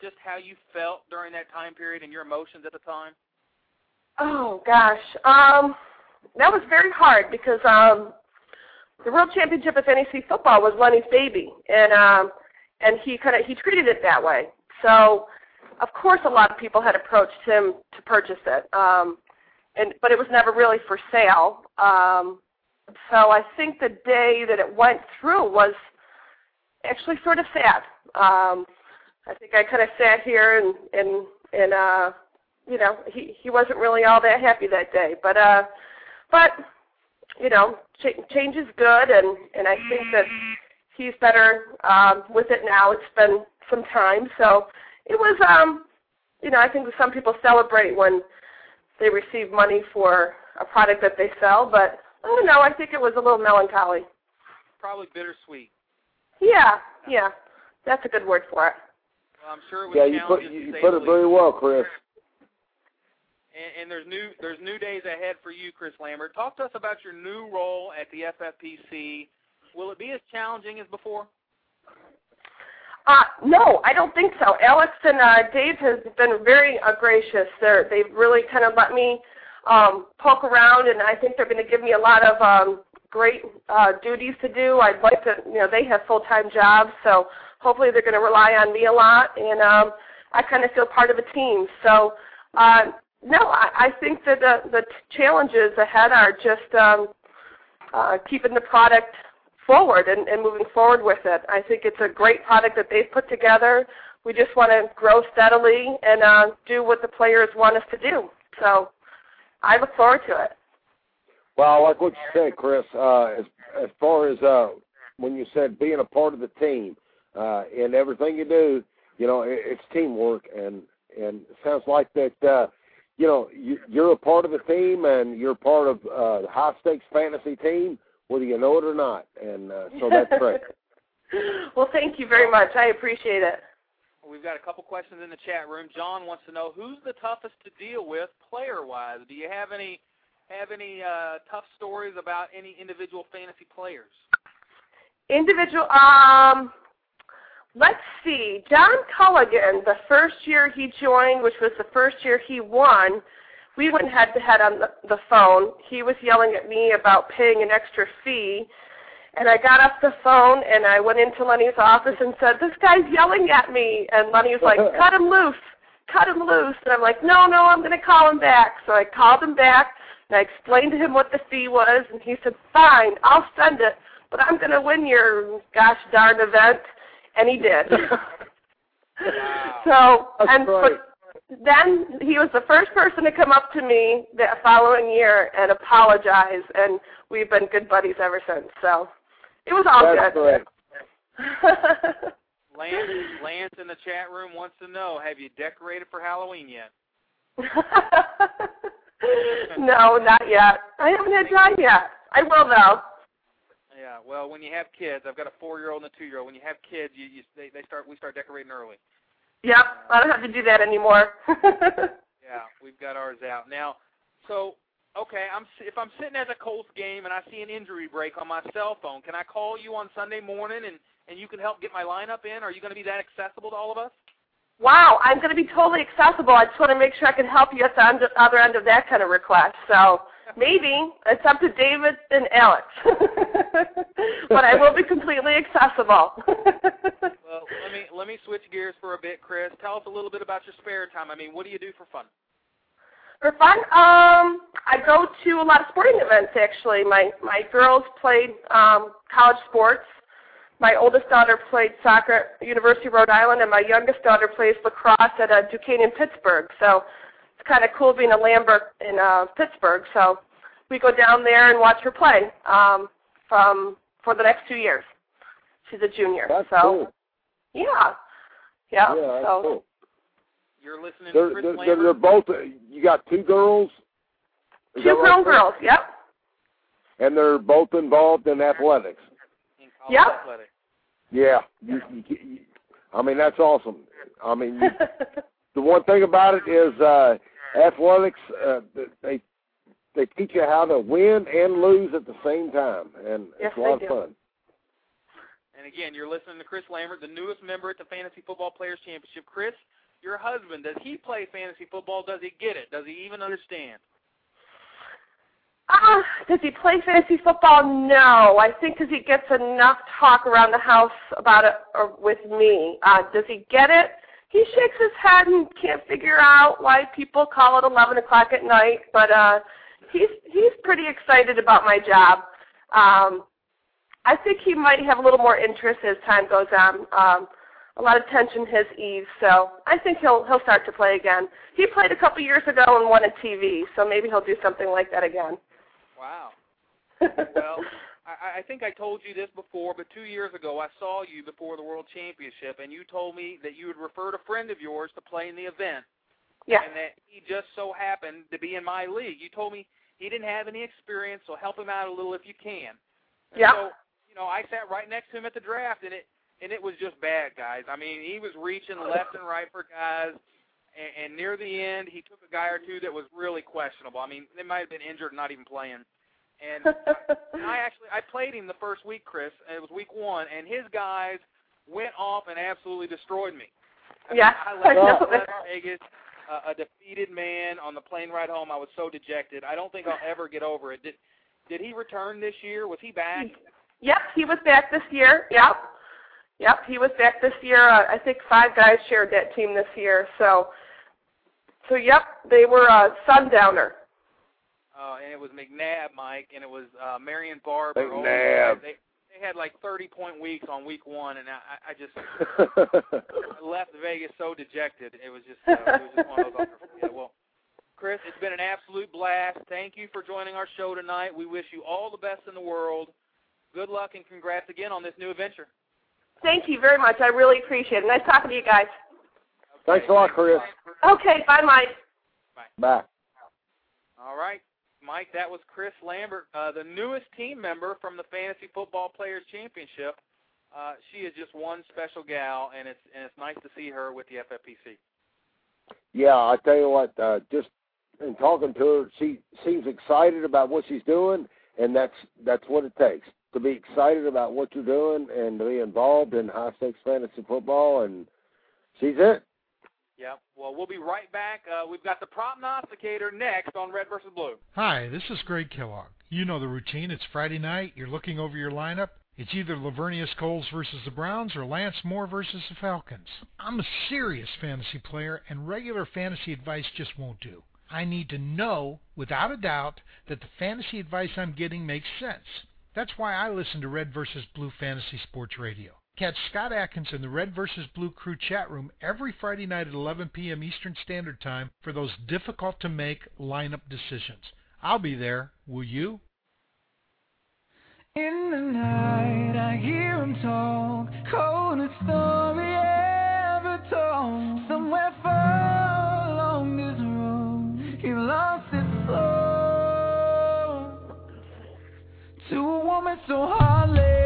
just how you felt during that time period and your emotions at the time? Oh gosh, um, that was very hard because um, the World Championship of Fantasy Football was Lenny's baby, and um, and he kind of he treated it that way. So, of course, a lot of people had approached him to purchase it, um, and but it was never really for sale. Um, so I think the day that it went through was actually sort of sad. Um, I think I kind of sat here and and and uh, you know he he wasn't really all that happy that day. But uh, but you know ch- change is good, and and I think that he's better um, with it now. It's been some time, so it was um, you know I think some people celebrate when they receive money for a product that they sell, but I don't know. I think it was a little melancholy. Probably bittersweet. Yeah, yeah, that's a good word for it. Well, I'm sure it was yeah, you put challenging you put the it very well, Chris. And, and there's new there's new days ahead for you, Chris Lambert. Talk to us about your new role at the FFPC. Will it be as challenging as before? Uh, no, I don't think so. Alex and uh, Dave have been very uh, gracious. They're, they've really kind of let me um, poke around, and I think they're going to give me a lot of um, great uh, duties to do. I'd like to, you know, they have full-time jobs, so hopefully they're going to rely on me a lot, and um, I kind of feel part of a team. So, uh, no, I, I think that the, the challenges ahead are just um, uh, keeping the product forward and, and moving forward with it. I think it's a great product that they've put together. We just want to grow steadily and uh, do what the players want us to do. So I look forward to it. Well, I like what you said, Chris. Uh, as as far as uh, when you said being a part of the team uh, in everything you do, you know, it, it's teamwork, and and it sounds like that. Uh, you know, you, you're a part of the team, and you're part of uh, the high stakes fantasy team, whether you know it or not. And uh, so that's great. well, thank you very much. I appreciate it. We've got a couple questions in the chat room. John wants to know who's the toughest to deal with player-wise. Do you have any have any uh, tough stories about any individual fantasy players? Individual. Um, let's see. John Culligan, the first year he joined, which was the first year he won, we went head to head on the, the phone. He was yelling at me about paying an extra fee. And I got off the phone and I went into Lenny's office and said, "This guy's yelling at me." And Lenny was like, "Cut him loose, cut him loose." And I'm like, "No, no, I'm going to call him back." So I called him back and I explained to him what the fee was, and he said, "Fine, I'll send it, but I'm going to win your gosh darn event." And he did. Wow. so and but then he was the first person to come up to me the following year and apologize, and we've been good buddies ever since. So it was all That's good. correct. Lance, Lance in the chat room wants to know: Have you decorated for Halloween yet? no, not yet. I haven't had time yet. I will though. Yeah. Well, when you have kids, I've got a four-year-old and a two-year-old. When you have kids, you, you they, they start we start decorating early. Yep, I don't have to do that anymore. Yeah, we've got ours out now. So, okay, I'm if I'm sitting at a Colts game and I see an injury break on my cell phone, can I call you on Sunday morning and and you can help get my lineup in? Are you going to be that accessible to all of us? wow, I'm going to be totally accessible. I just want to make sure I can help you at the other end of that kind of request. So maybe it's up to David and Alex, but I will be completely accessible. Well, let me let me switch gears for a bit, Chris. Tell us a little bit about your spare time. I mean, what do you do for fun? For fun, um, I go to a lot of sporting events. Actually, my my girls played um, college sports. My oldest daughter played soccer at University of Rhode Island, and my youngest daughter plays lacrosse at uh, Duquesne in Pittsburgh. So kind of cool being a Lambert in uh, Pittsburgh. So we go down there and watch her play um, from for the next two years. She's a junior. That's so cool. yeah, yeah. Yeah, so cool. You're listening They're, to Chris they're, Lambert. they're both. uh, You got two girls. Is two that right, grown girls. Yep. and they're both involved in athletics. in Yep. athletics. Yeah, you, you, you, I mean that's awesome. I mean, you, the one thing about it is uh, athletics. Uh, they they teach you how to win and lose at the same time, and Yes, it's a lot of fun. And again, you're listening to Chris Lambert, the newest member at the Fantasy Football Players Championship. Chris, your husband, does he play fantasy football? Does he get it? Does he even understand? Uh, does he play fantasy football? No. I think because he gets enough talk around the house about it or with me. Uh, does he get it? He shakes his head and can't figure out why people call it 11 o'clock at night. But uh, he's he's pretty excited about my job. Um, I think he might have a little more interest as time goes on. Um, a lot of tension has eased, so I think he'll he'll start to play again. He played a couple years ago and won a TV, so maybe he'll do something like that again. Wow. Well, I, I think I told you this before, but two years ago I saw you before the World Championship, and you told me that you had referred a friend of yours to play in the event, yeah. and that he just so happened to be in my league. You told me he didn't have any experience, so help him out a little if you can. And Yeah. So, you know, I sat right next to him at the draft, and it and it was just bad, guys. I mean, he was reaching left and right for guys, and, and near the end, he took a guy or two that was really questionable. I mean, they might have been injured, and not even playing. And I actually I played him the first week, Chris. And it was week one, and his guys went off and absolutely destroyed me. I mean, Yeah, I I left, I left. Vegas uh, a defeated man on the plane ride home. I was so dejected. I don't think I'll ever get over it. Did did he return this year? Was he back? Yep, he was back this year. Yep. Yep, he was back this year. Uh, I think five guys shared that team this year. So, so yep, they were uh, Sundowner. Uh, and it was McNabb, Mike, and it was uh, Marion Barber. Oh, McNabb. They they had like 30 point weeks on week one, and I, I just I left Vegas so dejected. It was just uh, it was just one of those. I'll never forget. Well, Chris, it's been an absolute blast. Thank you for joining our show tonight. We wish you all the best in the world. Good luck and congrats again on this new adventure. Thank you very much. I really appreciate it. Nice talking to you guys. Okay. Thanks a lot, Chris. Okay, bye, Mike. Bye. Bye. All right, Mike, that was Chris Lambert, uh, the newest team member from the Fantasy Football Players Championship. Uh, she is just one special gal, and it's and it's nice to see her with the FFPC. Yeah, I tell you what, uh, just in talking to her, she seems excited about what she's doing, and that's that's what it takes to be excited about what you're doing and to be involved in high stakes fantasy football, and she's it. Yeah. Well, we'll be right back. Uh, we've got the prognosticator next on Red versus Blue. Hi, this is Greg Kellogg. You know the routine. It's Friday night. You're looking over your lineup. It's either Laveranues Coles versus the Browns or Lance Moore versus the Falcons. I'm a serious fantasy player, and regular fantasy advice just won't do. I need to know, without a doubt, that the fantasy advice I'm getting makes sense. That's why I listen to Red vs. Blue Fantasy Sports Radio. Catch Scott Atkins in the Red vs. Blue Crew chat room every Friday night at 11 p.m. Eastern Standard Time for those difficult to make lineup decisions. I'll be there. Will you? In the night, I hear him talk, coldest story ever told. Somewhere far along this road, he lost his soul to a woman so heartless.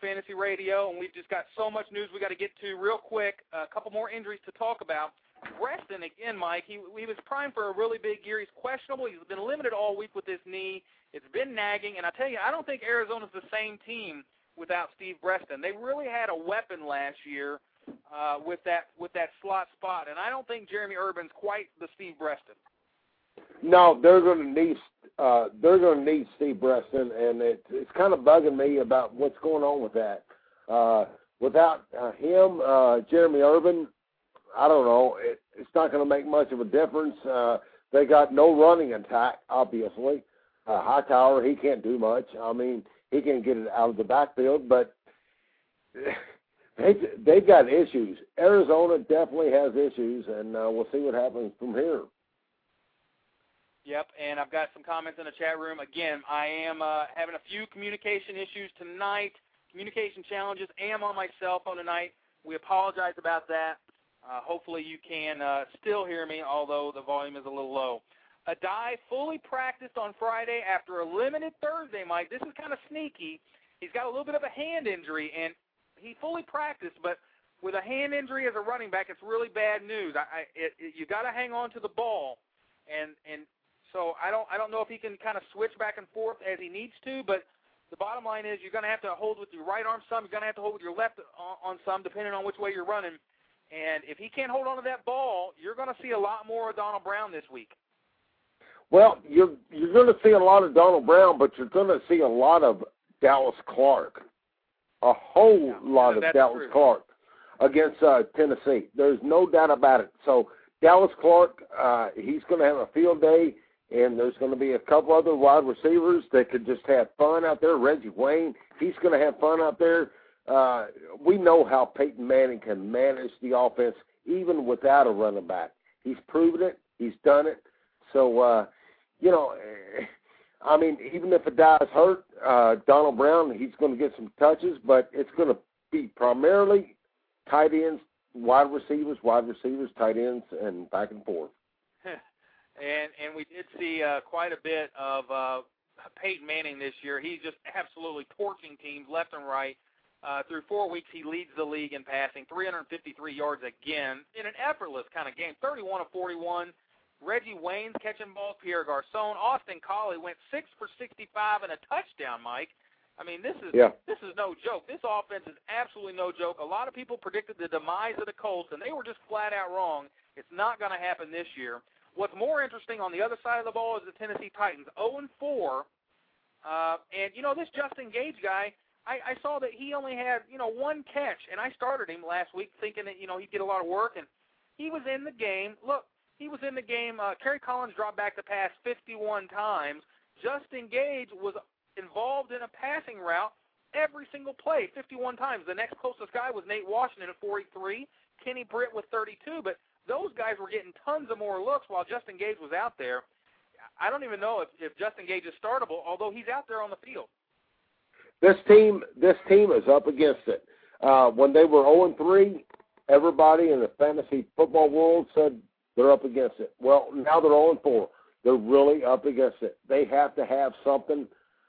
Fantasy Radio, and we've just got so much news we got to get to real quick. a couple more injuries to talk about. Breaston again, Mike. He he was primed for a really big year. He's questionable. He's been limited all week with his knee. It's been nagging, and I tell you, I don't think Arizona's the same team without Steve Breaston. They really had a weapon last year uh, with that with that slot spot, and I don't think Jerheme Urban's quite the Steve Breaston. No, they're going to need uh, they're going to need Steve Breaston, and it, it's kind of bugging me about what's going on with that. Uh, without uh, him, uh, Jerheme Urban, I don't know. It, it's not going to make much of a difference. Uh, they got no running attack, obviously. Uh, Hightower, he can't do much. I mean, he can get it out of the backfield, but they they've got issues. Arizona definitely has issues, and uh, we'll see what happens from here. Yep, and I've got some comments in the chat room. Again, I am uh, having a few communication issues tonight, communication challenges. am on my cell phone tonight. We apologize about that. Uh, hopefully you can uh, still hear me, although the volume is a little low. Addai fully practiced on Friday after a limited Thursday, Mike. This is kind of sneaky. He's got a little bit of a hand injury, and he fully practiced, but with a hand injury as a running back, it's really bad news. I, I it, it, you got to hang on to the ball, and and so I don't I don't know if he can kind of switch back and forth as he needs to, but the bottom line is you're going to have to hold with your right arm some, you're going to have to hold with your left on, on some, depending on which way you're running. And if he can't hold on to that ball, you're going to see a lot more of Donald Brown this week. Well, you're you're going to see a lot of Donald Brown, but you're going to see a lot of Dallas Clark, a whole Yeah, lot of Dallas true. Clark against uh, Tennessee. There's no doubt about it. So Dallas Clark, uh, he's going to have a field day, and there's going to be a couple other wide receivers that could just have fun out there. Reggie Wayne, he's going to have fun out there. Uh, we know how Peyton Manning can manage the offense even without a running back. He's proven it. He's done it. So, uh, you know, I mean, even if a guy's hurt, uh, Donald Brown, he's going to get some touches, but it's going to be primarily tight ends, wide receivers, wide receivers, tight ends, and back and forth. And and we did see uh, quite a bit of uh, Peyton Manning this year. He's just absolutely torching teams left and right. Uh, through four weeks, he leads the league in passing, 353 yards again in an effortless kind of game, 31 of 41. Reggie Wayne's catching balls, Pierre Garcon, Austin Collie went six for 65 and a touchdown. Mike, I mean this is Yeah. this is no joke. This offense is absolutely no joke. A lot of people predicted the demise of the Colts, and they were just flat out wrong. It's not going to happen this year. What's more interesting on the other side of the ball is the Tennessee Titans, 0 and 4. Uh, and you know this Justin Gage guy, I, I saw that he only had you know one catch, and I started him last week thinking that you know he'd get a lot of work, and he was in the game. Look, he was in the game. Uh, Kerry Collins dropped back the pass 51 times. Justin Gage was involved in a passing route every single play, 51 times. The next closest guy was Nate Washington at 43, Kenny Britt with 32, but those guys were getting tons of more looks while Justin Gage was out there. I don't even know if, if Justin Gage is startable, although he's out there on the field. This team, this team is up against it. Uh, when they were 0 3, everybody in the fantasy football world said they're up against it. Well, now they're 0 4. They're really up against it. They have to have something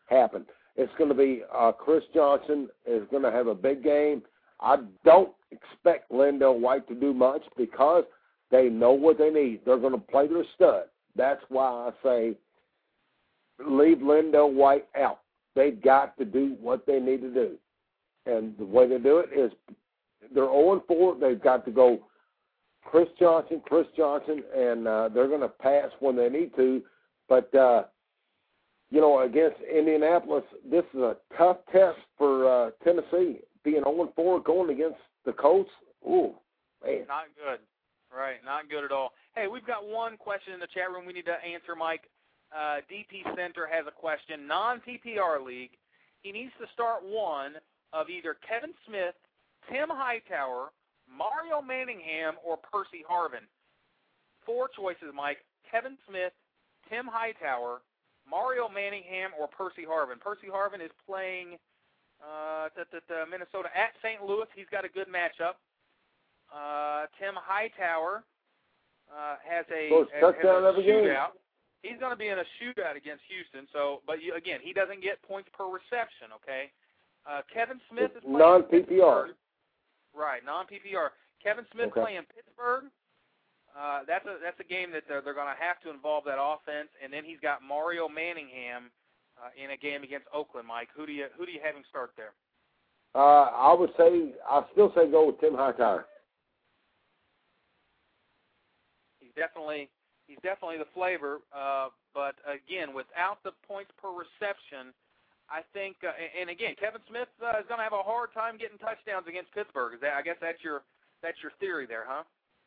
happen. It's going to be uh, Chris Johnson is going to have a big game. I don't expect LenDale White to do much because they know what they need. They're going to play their stud. That's why I say leave LenDale White out. They've got to do what they need to do. And the way they do it is they're 0 4. They've got to go Chris Johnson, Chris Johnson, and uh, they're going to pass when they need to. But uh, you know, against Indianapolis, this is a tough test for uh, Tennessee. Being 0 4 going against the Colts, ooh, man. Not good. Right, not good at all. Hey, we've got one question in the chat room we need to answer, Mike. Uh, DP Center has a question. Non PPR league, he needs to start one of either Kevin Smith, Tim Hightower, Mario Manningham, or Percy Harvin. Four choices, Mike. Kevin Smith, Tim Hightower, Mario Manningham or Percy Harvin. Percy Harvin is playing uh, the, the, the Minnesota at St. Louis. He's got a good matchup. Uh, Tim Hightower uh, has a, has, has a shootout. Game. He's going to be in a shootout against Houston. So, but you, again, he doesn't get points per reception. Okay. Uh, Kevin Smith it's is playing non PPR. Right, non PPR. Kevin Smith okay. playing Pittsburgh. Uh, that's a that's a game that they're, they're going to have to involve that offense, and then he's got Mario Manningham uh, in a game against Oakland. Mike, who do you who do you have him start there? Uh, I would say I still say go with Tim Hightower. He's definitely he's definitely the flavor, uh, but again, without the points per reception, I think, uh, and again, Kevin Smith uh, is going to have a hard time getting touchdowns against Pittsburgh. Is that? I guess that's your that's your theory there, huh?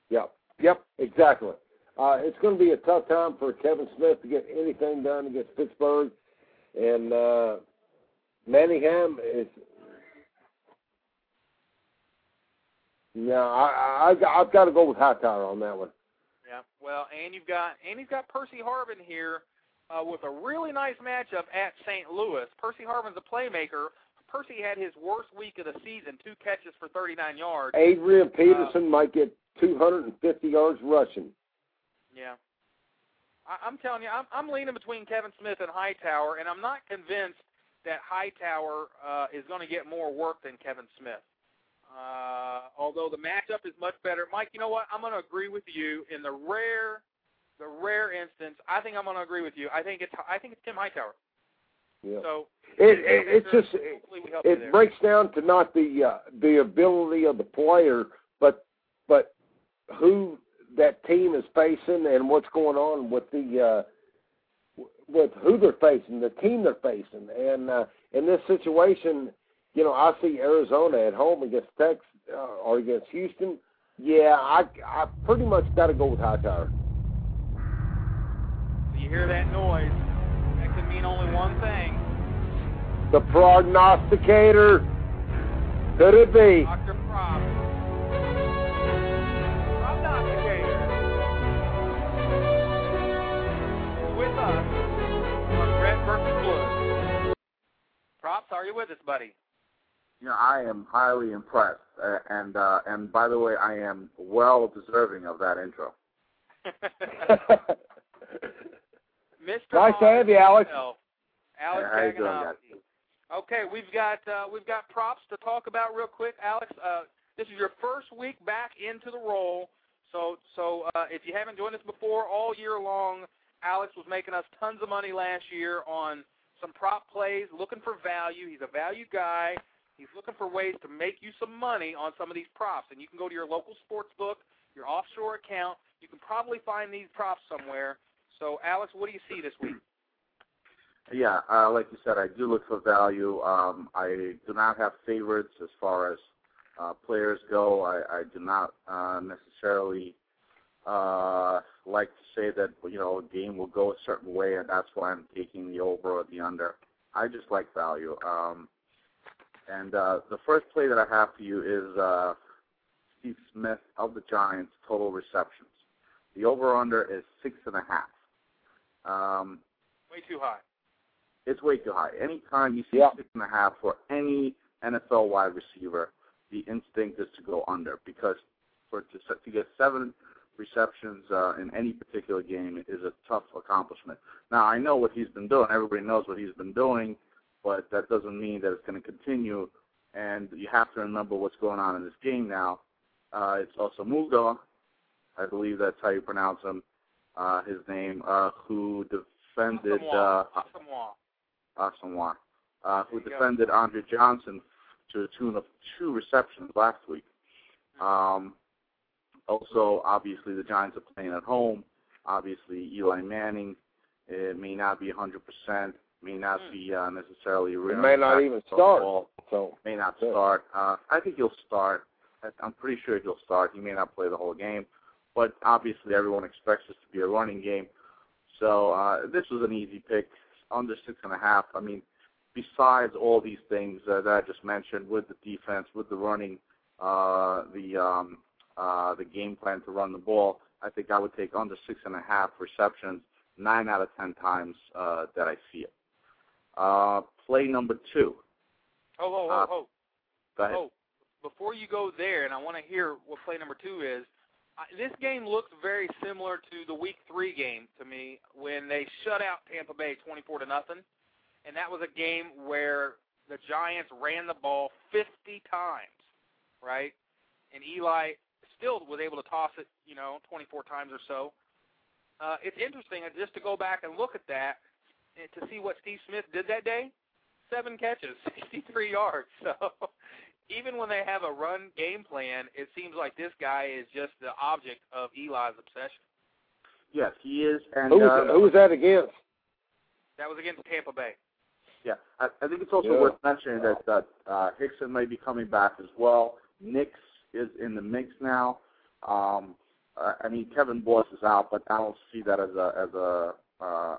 Yep. Yep, exactly. Uh, it's going to be a tough time for Kevin Smith to get anything done against Pittsburgh, and uh, Manningham is. No, I, I I've got to go with Hightower on that one. Yeah, well, and you've got and he's got Percy Harvin here uh, with a really nice matchup at St. Louis. Percy Harvin's a playmaker. Percy had his worst week of the season, two catches for 39 yards. Adrian Peterson uh, might get 250 yards rushing. Yeah. I, I'm telling you, I'm, I'm leaning between Kevin Smith and Hightower, and I'm not convinced that Hightower uh, is going to get more work than Kevin Smith. Uh, although the matchup is much better, Mike. You know what? I'm going to agree with you in the rare, the rare instance. I think I'm going to agree with you. I think it's I think it's Tim Hightower. Yeah. So it, it it's just it, it breaks down to not the uh, the ability of the player, but but who that team is facing and what's going on with the uh, with who they're facing, the team they're facing, and uh, in this situation, you know, I see Arizona at home against Texas uh, or against Houston. Yeah, I I pretty much got to go with Hightower. You hear that noise? That could mean only one thing. The prognosticator. Could it be? Dr. Prop. with us on Red versus Blue. Props, are you with us, buddy? You know, I am highly impressed, uh, and uh, and by the way, I am well deserving of that intro. Mr. Nice to have you, Alex. Alex yeah, how you doing. Okay, we've got uh, we've got props to talk about real quick, Alex. Uh, this is your first week back into the role, so so uh, if you haven't joined us before, all year long, Alex was making us tons of money last year on some prop plays, looking for value. He's a value guy. He's looking for ways to make you some money on some of these props. And you can go to your local sports book, your offshore account. You can probably find these props somewhere. So, Alex, what do you see this week? Yeah, uh, like you said, I do look for value. Um, I do not have favorites as far as uh, players go. I, I do not uh, necessarily uh, like to say that you know a game will go a certain way, and that's why I'm taking the over or the under. I just like value. Um, and uh, the first play that I have for you is uh, Steve Smith of the Giants total receptions. The over/under is six and a half. Um, way too high. It's way too high. Anytime you see Yeah. six and a half for any NFL wide receiver, the instinct is to go under because for to, to get seven receptions uh, in any particular game is a tough accomplishment. Now I know what he's been doing. Everybody knows what he's been doing, but that doesn't mean that it's going to continue. And you have to remember what's going on in this game now. Uh, it's also Muga, I believe that's how you pronounce him, uh, his name, uh, who defended uh, Asomugha. Asomugha, uh, who you go. defended Andre Johnson to the tune of two receptions last week. Um, also, obviously, the Giants are playing at home. Obviously, Eli Manning it may not be 100%, may not Hmm. be uh, necessarily. He real may not even start. ball. So May not Yeah. start. Uh, I think he'll start. I- I'm pretty sure he'll start. He may not play the whole game, but obviously, everyone expects this to be a running game. So uh, this was an easy pick, under six and a half. I mean, besides all these things uh, that I just mentioned, with the defense, with the running, uh, the um, uh, the game plan to run the ball, I think I would take under six and a half receptions nine out of ten times uh, that I see it. Uh, play number two. Oh, oh, oh, oh. Go ahead. Oh, before you go there, and I want to hear what play number two is. I, this game looks very similar to the Week Three game to me when they shut out Tampa Bay 24 to nothing, and that was a game where the Giants ran the ball 50 times, right? And Eli still was able to toss it, you know, 24 times or so. Uh, it's interesting uh, just to go back and look at that to see what Steve Smith did that day. Seven catches, 63 yards. So even when they have a run game plan, it seems like this guy is just the object of Eli's obsession. Yes, he is. And who uh, was who was that against? That was against Tampa Bay. Yeah, I, I think it's also Yeah. worth mentioning that that uh, Hixon may be coming back as well. Nix is in the mix now. Um, uh, I mean, Kevin Boss is out, but I don't see that as a as a uh,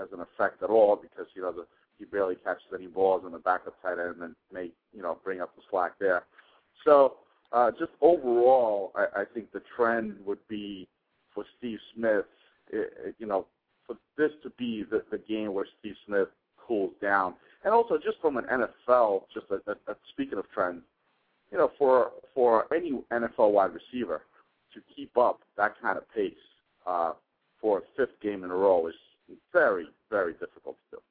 as an effect at all because you know the, he barely catches any balls in the backup tight end and may you know bring up the slack there. So uh, just overall, I, I think the trend would be for Steve Smith, it, it, you know, for this to be the, the game where Steve Smith cools down. And also, just from an NFL, just a, a, a, speaking of trends, you know, for for any NFL wide receiver to keep up that kind of pace uh, for a fifth game in a row is very, very difficult to do.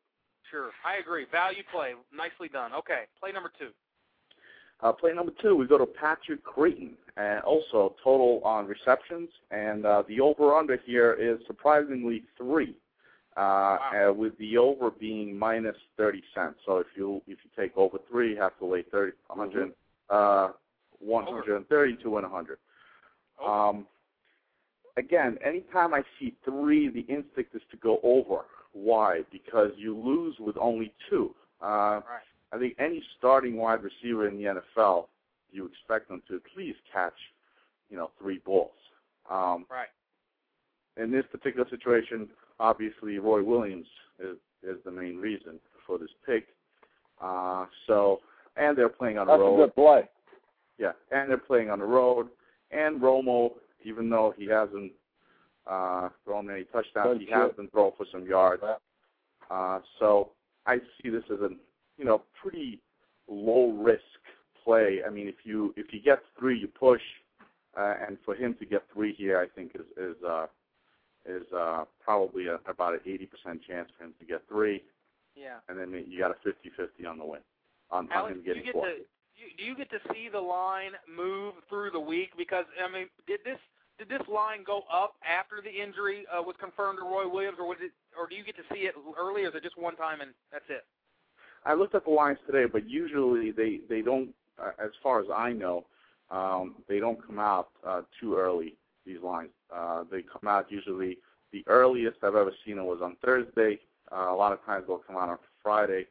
Sure, I agree. Value play, nicely done. Okay, play number two. Uh, play number two, we go to Patrick Crayton, and also total on receptions, and uh, the over/under here is surprisingly three, uh, Wow. uh, with the over being minus thirty cents. So if you if you take over three, you have to lay thirty, a hundred, uh, one hundred and thirty to win a hundred. Over. Um, again, anytime I see three, the instinct is to go over. Why? Because you lose with only two. Uh, right. I think any starting wide receiver in the NFL, you expect them to at least catch, you know, three balls. Um, Right. in this particular situation, obviously Roy Williams is is the main reason for this pick. Uh, so, and they're playing on the road. That's a good play. Yeah, and they're playing on the road. And Romo, even though he hasn't uh, thrown any touchdowns, he has been throwing for some yards. Uh, so I see this as a you know pretty low risk play. I mean, if you if he gets three, you push, uh, and for him to get three here, I think is is uh, is uh, probably a, about an 80% chance for him to get three, Yeah. and then you got a 50-50 on the win on, on Alex, him do you get four. to you, do you get to see the line move through the week? Because I mean, did this did this line go up after the injury uh, was confirmed to Roy Williams, or was it, or do you get to see it early, or is it just one time and that's it? I looked at the lines today, but usually they they don't, uh, as far as I know, um, they don't come out uh, too early. These lines, uh, they come out usually. The earliest I've ever seen it was on Thursday. Uh, a lot of times they'll come out on Friday,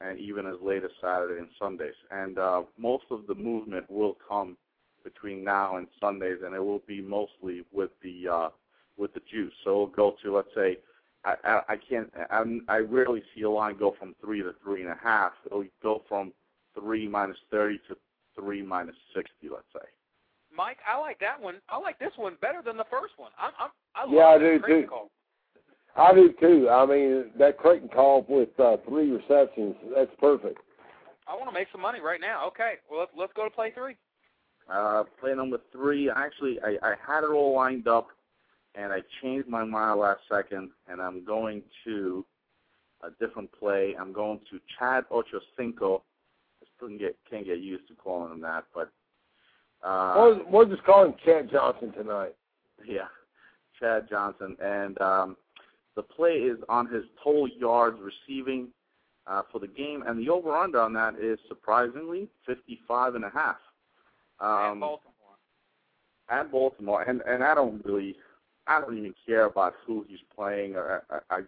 and even as late as Saturday and Sundays. And uh, most of the movement will come between now and Sundays, and it will be mostly with the uh, with the juice. So it'll go to let's say I, I, I can't. I'm, I rarely see a line go from three to three and a half. It'll go from three minus thirty to three minus sixty. Let's say. Mike, I like that one. I like this one better than the first one. I'm, I'm, I love Yeah, I that do, too. Call. I do too. I mean, that Crayton call with uh, three receptions, that's perfect. I want to make some money right now. Okay, well let's let's go to play three. Uh, play number three. Actually, I, I had it all lined up, and I changed my mind last second, and I'm going to a different play. I'm going to Chad Ochocinco. I still can get, can't get used to calling him that, but uh, we'll, we'll just call him Chad Johnson tonight. yeah, Chad Johnson, and um, the play is on his total yards receiving uh, for the game, and the over/under on that is surprisingly 55 and a half. Um, and Baltimore. at Baltimore, and and I don't really, I don't even care about who he's playing. Or I, I,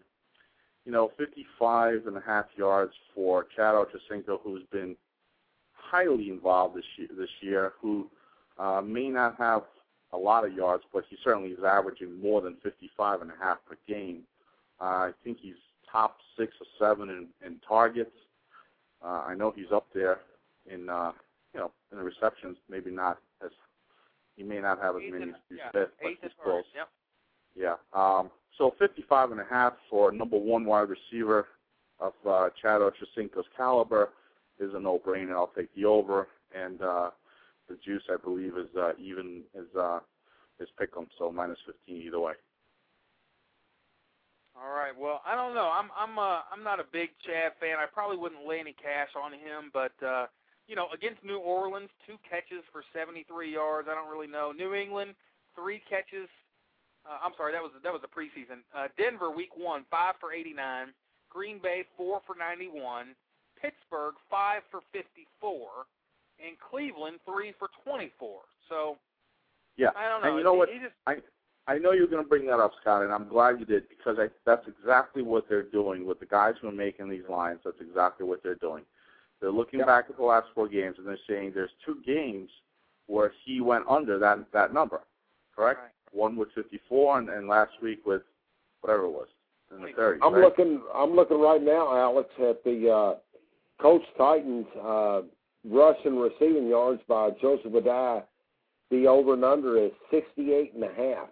you know, 55 and a half yards for Chad Ochocinco, who's been highly involved this year. This year, who uh, may not have a lot of yards, but he certainly is averaging more than 55 and a half per game. I think he's top six or seven in, in targets. Uh, I know he's up there in, uh, you know, in the receptions. Maybe not as he may not have as Eighth many as yeah, Smith, but he's close. Yep. Yeah. Um, so 55 and a half for number one wide receiver of uh, Chad Ochocinco's caliber is a no-brainer. I'll take the over, and uh, the juice I believe is uh, even is uh, is pick'em, so minus 15 either way. All right. Well, I don't know. I'm I'm uh I'm not a big Chad fan. I probably wouldn't lay any cash on him, but uh you know, against New Orleans, two catches for 73 yards. I don't really know. New England, three catches. Uh, I'm sorry, that was that was the preseason. Uh, Denver, week one, five for 89. Green Bay, four for 91. Pittsburgh, five for 54, and Cleveland, three for 24. So Yeah. I don't know. And you know He- what? he just- I I know you're going to bring that up, Scott, and I'm glad you did because I, that's exactly what they're doing with the guys who are making these lines. That's exactly what they're doing. They're looking Yep. back at the last four games and they're saying there's two games where he went under that that number, correct? Right. One with 54 and, and last week with whatever it was in the 30s. I'm right? looking. I'm looking right now, Alex, at the uh, Coach Titans uh, rush and receiving yards by Joseph Addai. The over and under is 68 and a half.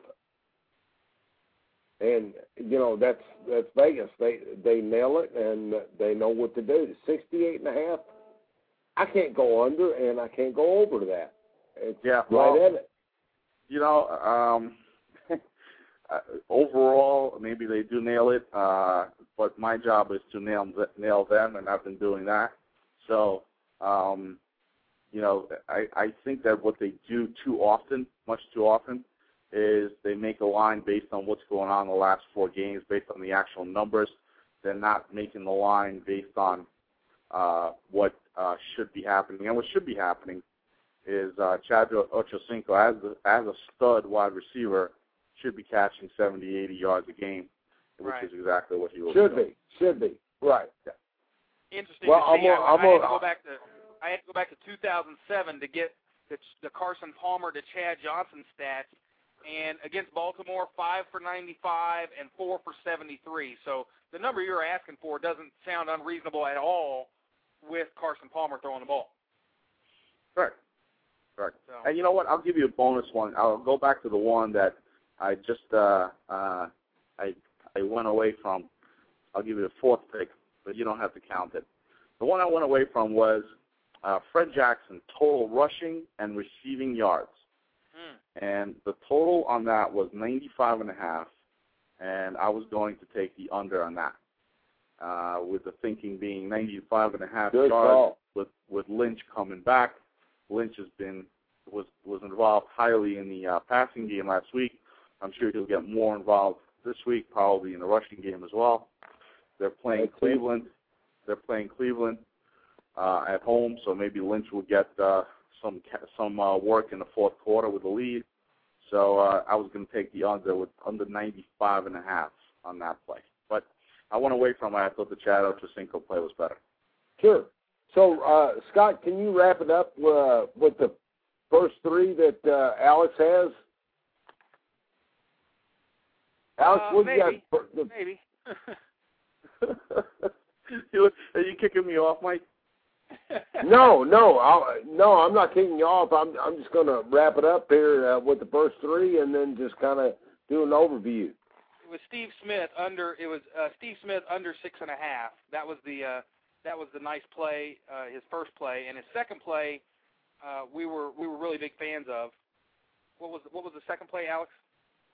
And you know that's that's Vegas. They they nail it and they know what to do. 68 and. I can't go under and I can't go over that. It's Yeah, right well, at it. you know, um, uh, overall, maybe they do nail it, uh, but my job is to nail nail them, and I've been doing that. So, um, you know, I, I think that what they do too often, much too often, is they make a line based on what's going on in the last four games, based on the actual numbers. They're not making the line based on uh, what uh, should be happening. And what should be happening is uh, Chad Ochocinco, as a, as a stud wide receiver, should be catching 70, 80 yards a game, which Right. is exactly what he will Should doing. be. Should be. Right. interesting Well, to see. I'm I, a- I'm I had a- to go back to I had to go back to 2007 to get the, the Carson Palmer to Chad Johnson stats, and against Baltimore, five for 95 and four for 73. So the number you're asking for doesn't sound unreasonable at all with Carson Palmer throwing the ball. Correct. Correct. So And you know what? I'll give you a bonus one. I'll go back to the one that I just uh, uh, I I went away from. I'll give you the fourth pick, but you don't have to count it. The one I went away from was uh, Fred Jackson total rushing and receiving yards. And the total on that was 95 and a half, and I was going to take the under on that. Uh, with the thinking being 95 and a half Good yards with with Lynch coming back. Lynch has been was was involved highly in the uh, passing game last week. I'm sure he'll get more involved this week, probably in the rushing game as well. They're playing sense. Cleveland. They're playing Cleveland uh, at home, so maybe Lynch will get uh, some some uh, work in the fourth quarter with the lead. So uh, I was going to take the under with under 95 and a half on that play, but I went away from it. I thought the Chad Ochocinco play was better. Sure. So, uh, Scott, can you wrap it up uh, with the first three that uh, Alex has? Alex, Uh, what do you got? maybe. for the Maybe. you, are you kicking me off, Mike? no, no, I'll, no. I'm not kicking you off. I'm I'm just going to wrap it up here uh, with the first three, and then just kind of do an overview. It was Steve Smith under. It was uh, Steve Smith under six and a half. That was the uh, that was the nice play, uh, his first play, and his second play, uh, we were we were really big fans of. What was what was the second play, Alex?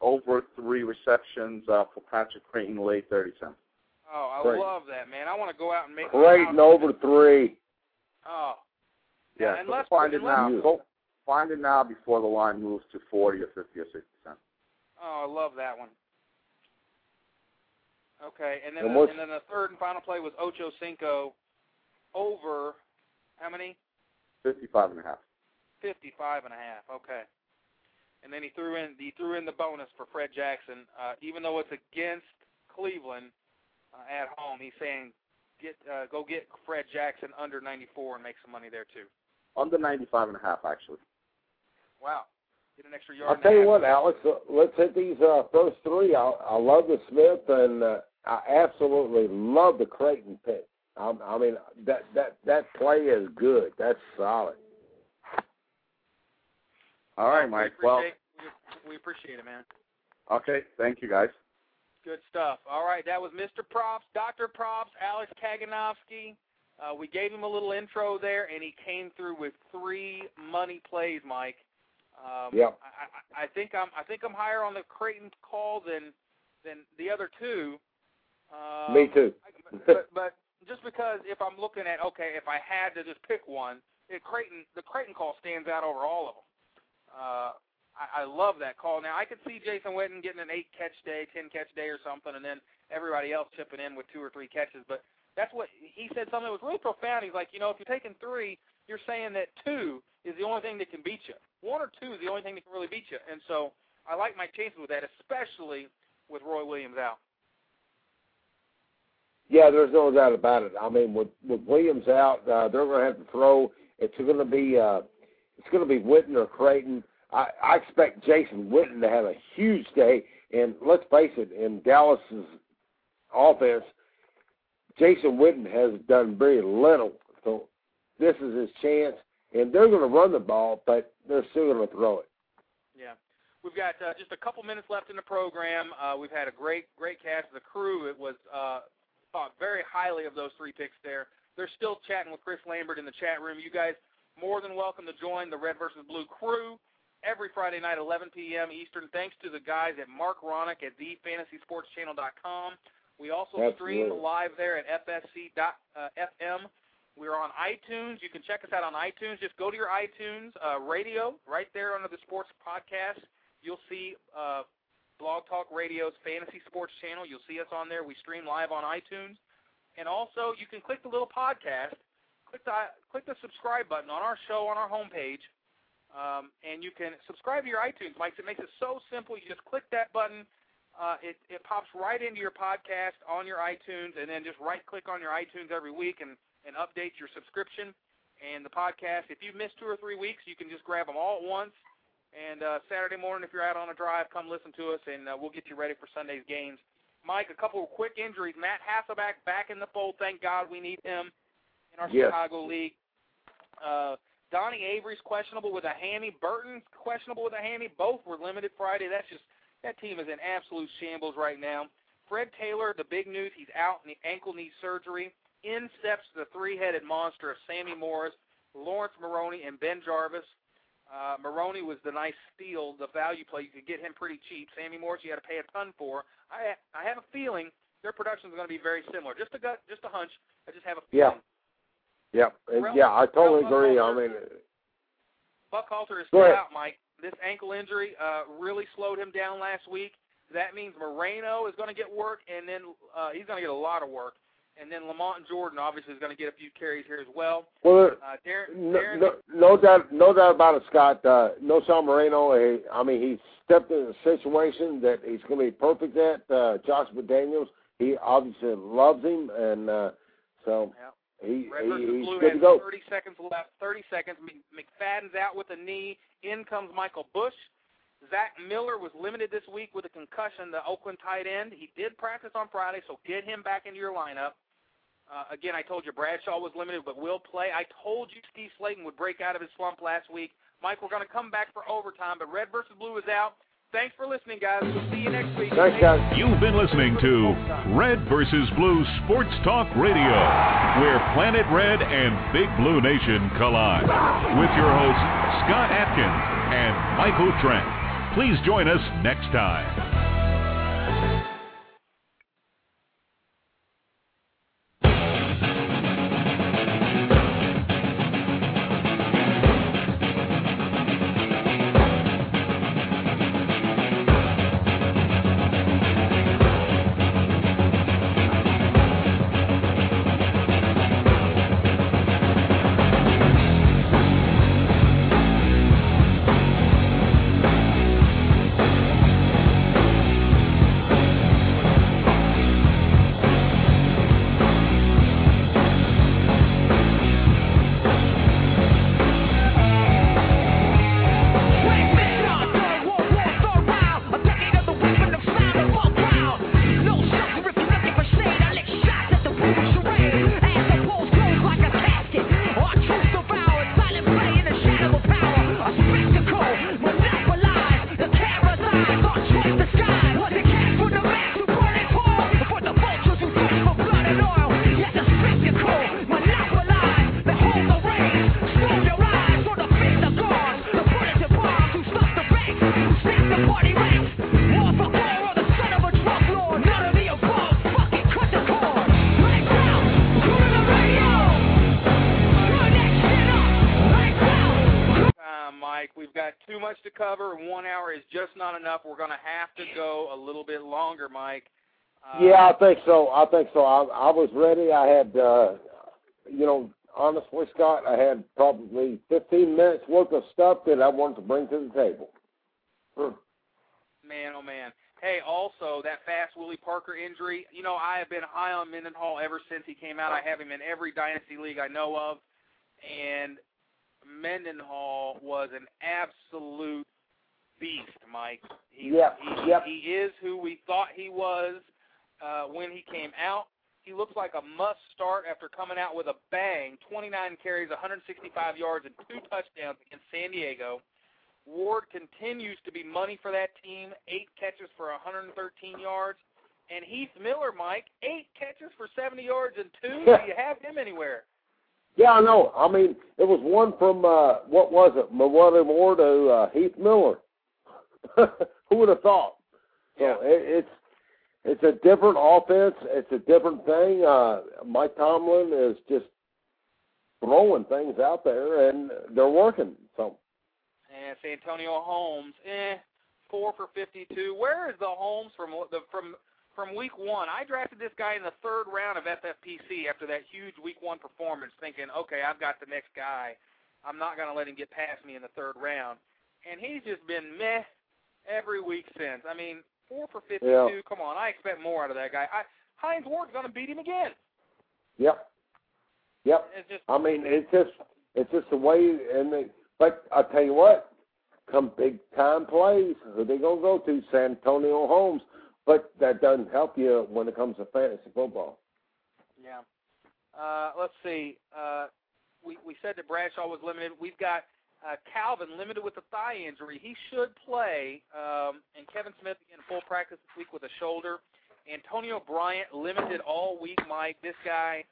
Over three receptions uh, for Patrick Crayton, late thirty cents. Oh, I Great. love that, man. I want to go out and make. Crayton over three. Oh. Yeah, and so let's find it now. Go, find it now before the line moves to forty or fifty or sixty cents. Oh, I love that one. Okay, and then And the, and then the third and final play was Ocho Cinco over how many? Fifty-five and a half. Fifty-five and a half. Okay. And then he threw in he threw in the bonus for Fred Jackson. Uh, even though it's against Cleveland uh, at home, he's saying get uh, go get Fred Jackson under 94 and make some money there too. Under ninety-five and a half, actually. Wow. Get an extra yard. I'll tell you what, Alex. uh, Let's hit these uh, first three. I, I love the Smith, and uh, I absolutely love the Crayton pick. I, I mean, that that that play is good. That's solid. All right, We Mike. Well, we, we appreciate it, man. okay. Thank you, guys. Good stuff. All right, that was Mr. Props, Dr. Props, Alex Kaganovsky. Uh, we gave him a little intro there, and he came through with three money plays, Mike. Um, Yep. I, I, I think I'm I think I'm higher on the Crayton call than than the other two. Um, Me too. but, but just because if I'm looking at okay, if I had to just pick one, it Crayton the Crayton call stands out over all of them. Uh, I, I love that call. Now I could see Jason Witten getting an eight catch day, ten catch day or something, and then everybody else chipping in with two or three catches. But that's what he said. Something that was really profound. He's like, you know, if you're taking three, you're saying that two is the only thing that can beat you. One or two is the only thing that can really beat you. And so I like my chances with that, especially with Roy Williams out. Yeah, there's no doubt about it. I mean, with with Williams out, uh, they're going to have to throw. It's going to be uh, it's going to be Witten or Crayton. I, I expect Jason Witten to have a huge day. And let's face it, in Dallas's offense, Jason Witten has done very little. So this is his chance, and they're going to run the ball, but they're still going to throw it. Yeah. We've got uh, just a couple minutes left in the program. Uh, we've had a great, great cast. Of the crew, it was uh, thought very highly of those three picks there. They're still chatting with Chris Lambert in the chat room. You guys more than welcome to join the Red versus Blue crew every Friday night, 11 p.m. Eastern. Thanks to the guys at Mark Ronick at thefantasysportschannel.com. We also stream Absolutely. live there at fsc.fm. We're on iTunes. You can check us out on iTunes. Just go to your iTunes uh, radio right there under the sports podcast. You'll see uh, Blog Talk Radio's Fantasy Sports Channel. You'll see us on there. We stream live on iTunes. And also, you can click the little podcast, click the click the subscribe button on our show on our homepage, um, and you can subscribe to your iTunes. Mike, it makes it so simple. You just click that button. Uh, it it pops right into your podcast on your iTunes, and then just right click on your iTunes every week and and update your subscription and the podcast. If you've missed two or three weeks, you can just grab them all at once. And uh, Saturday morning, if you're out on a drive, come listen to us, and uh, we'll get you ready for Sunday's games. Mike, a couple of quick injuries. Matt Hasselbeck back in the fold. Thank God we need him in our Yes. Chicago League. Uh, Donnie Avery's questionable with a hammy. Burton's questionable with a hammy. Both were limited Friday. That's just that team is in absolute shambles right now. Fred Taylor, the big news, he's out in the ankle knee surgery. In steps the three-headed monster of Sammy Morris, Laurence Maroney, and BenJarvus. Uh, Maroney was the nice steal, the value play. You could get him pretty cheap. Sammy Morris, you had to pay a ton for. I I have a feeling their production is going to be very similar. Just a gut, just a hunch. I just have a feeling. Yeah, Rel- yeah, I totally agree. I mean, Buckhalter is still out, Mike. This ankle injury uh, really slowed him down last week. That means Moreno is going to get work, and then uh, he's going to get a lot of work. And then Lamont and Jordan obviously is going to get a few carries here as well. well, Uh, Darren, no, Darren no, no doubt, no doubt about it, Scott. Uh, Knowshon Moreno. eh, I mean, he stepped in a situation that he's going to be perfect at. Uh, Josh McDaniels, he obviously loves him, and uh, so Yeah. He, Red he versus he's Blue good has to go. 30 seconds left. 30 seconds. McFadden's out with a knee. In comes Michael Bush. Zach Miller was limited this week with a concussion, the Oakland tight end. He did practice on Friday, so get him back into your lineup. Uh, again, I told you Bradshaw was limited, but will play. I told you Steve Slaton would break out of his slump last week. Mike, we're going to come back for overtime, but Red versus Blue is out. Thanks for listening, guys. We'll see you next week. Thanks, guys. You've been listening to Red versus Blue Sports Talk Radio, where Planet Red and Big Blue Nation collide. With your hosts, Scott Atkins and Michael Trent. Please join us next time. Yeah, I think so. I think so. I, I was ready. I had, uh, you know, honestly, Scott, I had probably 15 minutes worth of stuff that I wanted to bring to the table. Man, oh man. Hey, also that fast Willie Parker injury. You know, I have been high on Mendenhall ever since he came out. I have him in every dynasty league I know of, and Mendenhall was an absolute beast, Mike. He, yep, he, yep. he is who we thought he was uh, when he came out. He looks like a must start after coming out with a bang 29 carries, 165 yards, and two touchdowns against San Diego. Ward continues to be money for that team, eight catches for 113 yards. And Heath Miller, Mike, eight catches for 70 yards and two. Do you have him anywhere? Yeah, I know. I mean, it was one from uh what was it, Mewelde Moore to uh, Heath Miller. Who would have thought? So yeah. it, it's it's a different offense. It's a different thing. Uh, Mike Tomlin is just throwing things out there, and they're working. So. And Santonio Holmes, eh, four for fifty-two. Where is the Holmes from the from from week one? I drafted this guy in the third round of FFPC after that huge week one performance, thinking, okay, I've got the next guy. I'm not going to let him get past me in the third round. And he's just been meh every week since. I mean, Four for 52. Yeah. Come on, I expect more out of that guy. I, Hines Ward's going to beat him again. Yep. Yep. It's just. I mean, it's just it's just the way. And they, but I tell you what, come big time plays, who they gonna go to? Santonio Holmes. But that doesn't help you when it comes to fantasy football. Yeah. Uh, let's see. Uh, we we said that Bradshaw was limited. We've got uh, Calvin limited with a thigh injury. He should play. Um, and Kevin Smith again full practice this week with a shoulder. Antonio Bryant limited all week. Mike, this guy,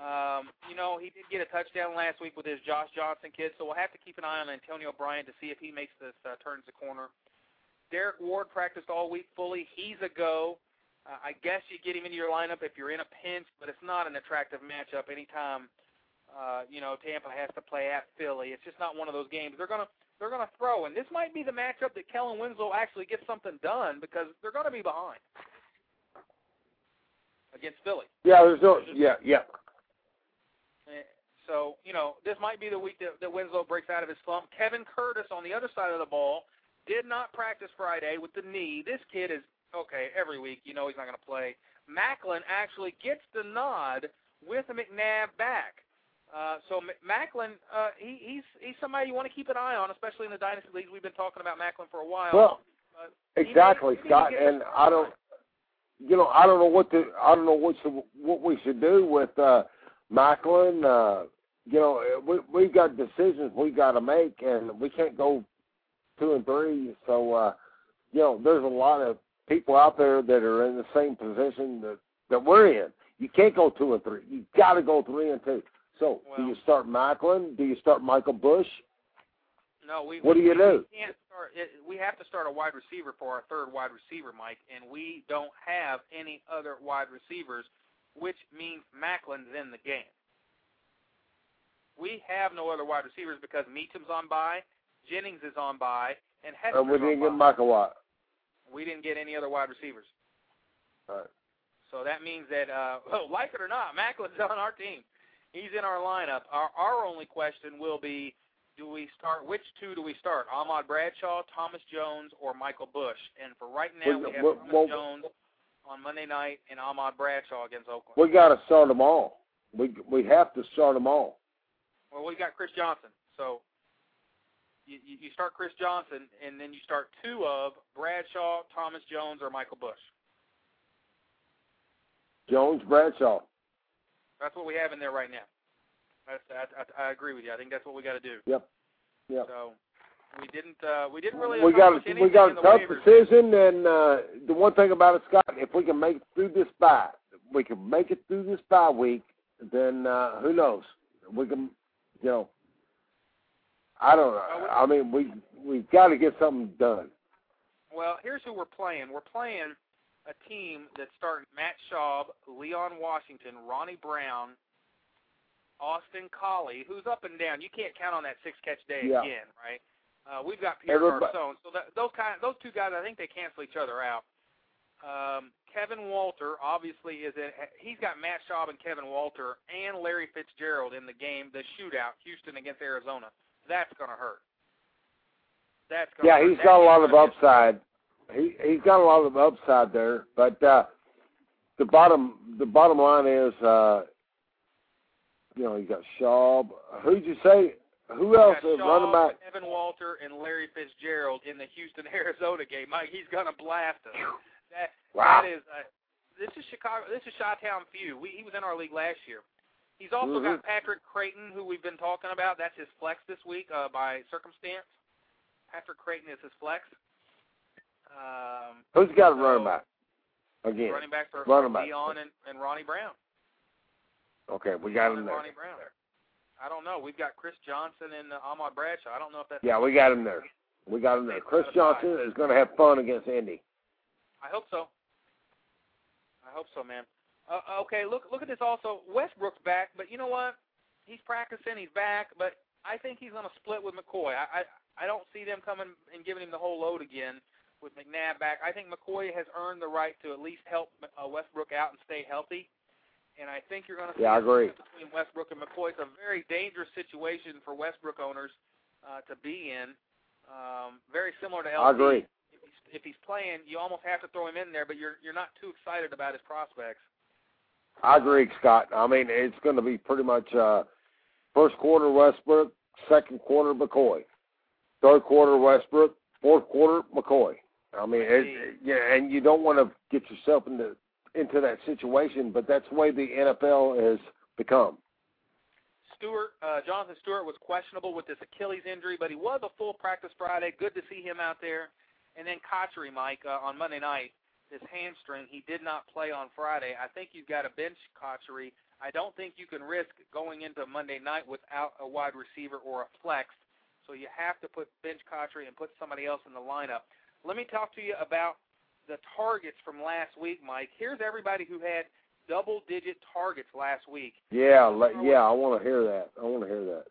um, you know, he did get a touchdown last week with his Josh Johnson kid, so we'll have to keep an eye on Antonio Bryant to see if he makes this uh, turns the corner. Derrick Ward practiced all week fully. He's a go. Uh, I guess you get him into your lineup if you're in a pinch, but it's not an attractive matchup anytime uh, you know, Tampa has to play at Philly. It's just not one of those games. They're gonna they're gonna throw, and this might be the matchup that Kellen Winslow actually gets something done because they're gonna be behind against Philly. Yeah, there's no yeah yeah. Eh, so you know, this might be the week that, that Winslow breaks out of his slump. Kevin Curtis on the other side of the ball did not practice Friday with the knee. This kid is okay every week. You know he's not going to play. Maclin actually gets the nod with McNabb back. Uh, so Maclin, uh, he, he's he's somebody you want to keep an eye on, especially in the dynasty leagues. We've been talking about Maclin for a while. Well, exactly, may, Scott. And I don't, you know, I don't know what to, I don't know what should, what we should do with uh, Maclin. Uh, you know, we we've got decisions we got to make, and we can't go two and three. So, uh, you know, there's a lot of people out there that are in the same position that that we're in. You can't go two and three. You got to go three and two. So, Well- do you start Maclin? Do you start Michael Bush? No, we. What do you we, do? We can't start. We have to start a wide receiver for our third wide receiver, Mike, and we don't have any other wide receivers, which means Maclin's in the game. We have no other wide receivers because Meacham's on by, Jennings is on by, and Hester's And we didn't get. Michael Watt. We didn't get any other wide receivers. All right. So that means that, uh, oh, like it or not, Maclin's on our team. He's in our lineup. Our, our only question will be, do we start? Which two do we start? Ahmad Bradshaw, Thomas Jones, or Michael Bush? And for right now, Well, we have well, Thomas well- Jones on Monday night and Ahmad Bradshaw against Oakland. We got to start them all. We we have to start them all. Well, we got Chris Johnson. So you you start Chris Johnson, and then you start two of Bradshaw, Thomas Jones, or Michael Bush. Jones, Bradshaw. That's what we have in there right now. That's, I, I, I agree with you. I think that's what we got to do. Yep. Yep. So we didn't uh, we didn't really we got a, we got a tough waivers. decision, and uh, the one thing about it, Scott, if we can make it through this bye, we can make it through this bye week. Then uh, who knows? We can, you know. I don't know. I mean, we we've got to get something done. Well, here's who we're playing. We're playing a team that's starting Matt Schaub, Leon Washington, Ronnie Brown, Austin Collie, who's up and down. You can't count on that six catch day Yeah. again, right? Uh, we've got Pierre Everybody- Garcon. So that, those kind, those two guys, I think they cancel each other out. Um, Kevin Walter obviously is in. He's got Matt Schaub and Kevin Walter and Larry Fitzgerald in the game, the shootout, Houston against Arizona. That's going to hurt. That's going Yeah, hurt. he's That got a lot of upside. He he's got a lot of upside there, but uh, the bottom the bottom line is, uh, you know, you got Schaub. Who'd you say? Who else is running back? Kevin Walter and Larry Fitzgerald in the Houston Arizona game. Mike, he's gonna blast us. That Wow. that is uh, this is Chicago. This is Chi-Town feud. We, he was in our league last year. He's also Mhm. got Patrick Crayton, who we've been talking about. That's his flex this week uh, by circumstance. Patrick Crayton is his flex. Um, Who's got a so, running back? Again. Running backs are Running back. Leon and, and Ronnie Brown. Okay, we got Leon him there. Ronnie Brown. I don't know. We've got Chris Johnson and uh, Ahmad Bradshaw. I don't know if that's. Yeah, we got him there. We got him there. Chris Johnson is going to have fun against Indy. I hope so. I hope so, man. Uh, okay, look look at this also. Westbrook's back, but you know what? He's practicing. He's back, but I think he's going to split with McCoy. I, I I don't see them coming and giving him the whole load again with McNabb back. I think McCoy has earned the right to at least help uh, Westbrook out and stay healthy. And I think you're going to see Yeah, I agree. between Westbrook and McCoy. It's a very dangerous situation for Westbrook owners uh, to be in. Um, very similar to LT. I agree. If he's, if he's playing, you almost have to throw him in there, but you're you're not too excited about his prospects. I agree, Scott. I mean, it's going to be pretty much uh, first quarter Westbrook, second quarter McCoy, third quarter Westbrook, fourth quarter McCoy. I mean, it, yeah, and you don't want to get yourself into into that situation, but that's the way the NFL has become. Stewart, uh, Jonathan Stewart was questionable with this Achilles injury, but he was a full practice Friday. Good to see him out there. And then Cotchery, Mike, uh, on Monday night, his hamstring, he did not play on Friday. I think you've got to bench Cotchery. I don't think you can risk going into Monday night without a wide receiver or a flex. So you have to put bench Cotchery and put somebody else in the lineup. Let me talk to you about the targets from last week, Mike. Here's everybody who had double-digit targets last week. Yeah, yeah, I want to hear that. I want to hear that.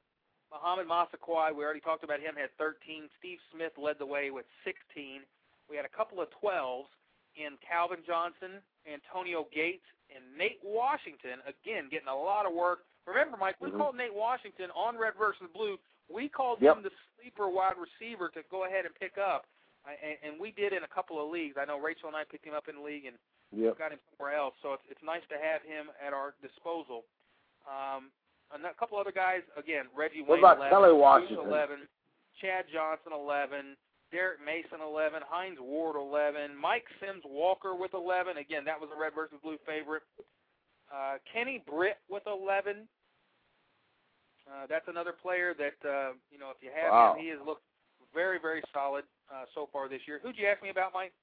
Mohamed Massaquoi, we already talked about him, had 13. Steve Smith led the way with 16. We had a couple of 12s in Calvin Johnson, Antonio Gates, and Nate Washington, again, getting a lot of work. Remember, Mike, we Mhm. called Nate Washington on Red versus Blue. We called Yep. him the sleeper wide receiver to go ahead and pick up. I- And, and we did in a couple of leagues. I know Rachel and I picked him up in the league, and Yep. got him somewhere else. So it's, it's nice to have him at our disposal. Um, and a couple other guys. Again, Reggie What Wayne about 11, Kelly Washington? 11, Chad Johnson 11, Derrick Mason 11, Hines Ward 11, Mike Sims Walker with 11. Again, that was a red versus blue favorite. Uh, Kenny Britt with 11. Uh, that's another player that uh, you know if you have Wow. him, he has looked very very solid uh, so far this year. Who'd you ask me about, Mike?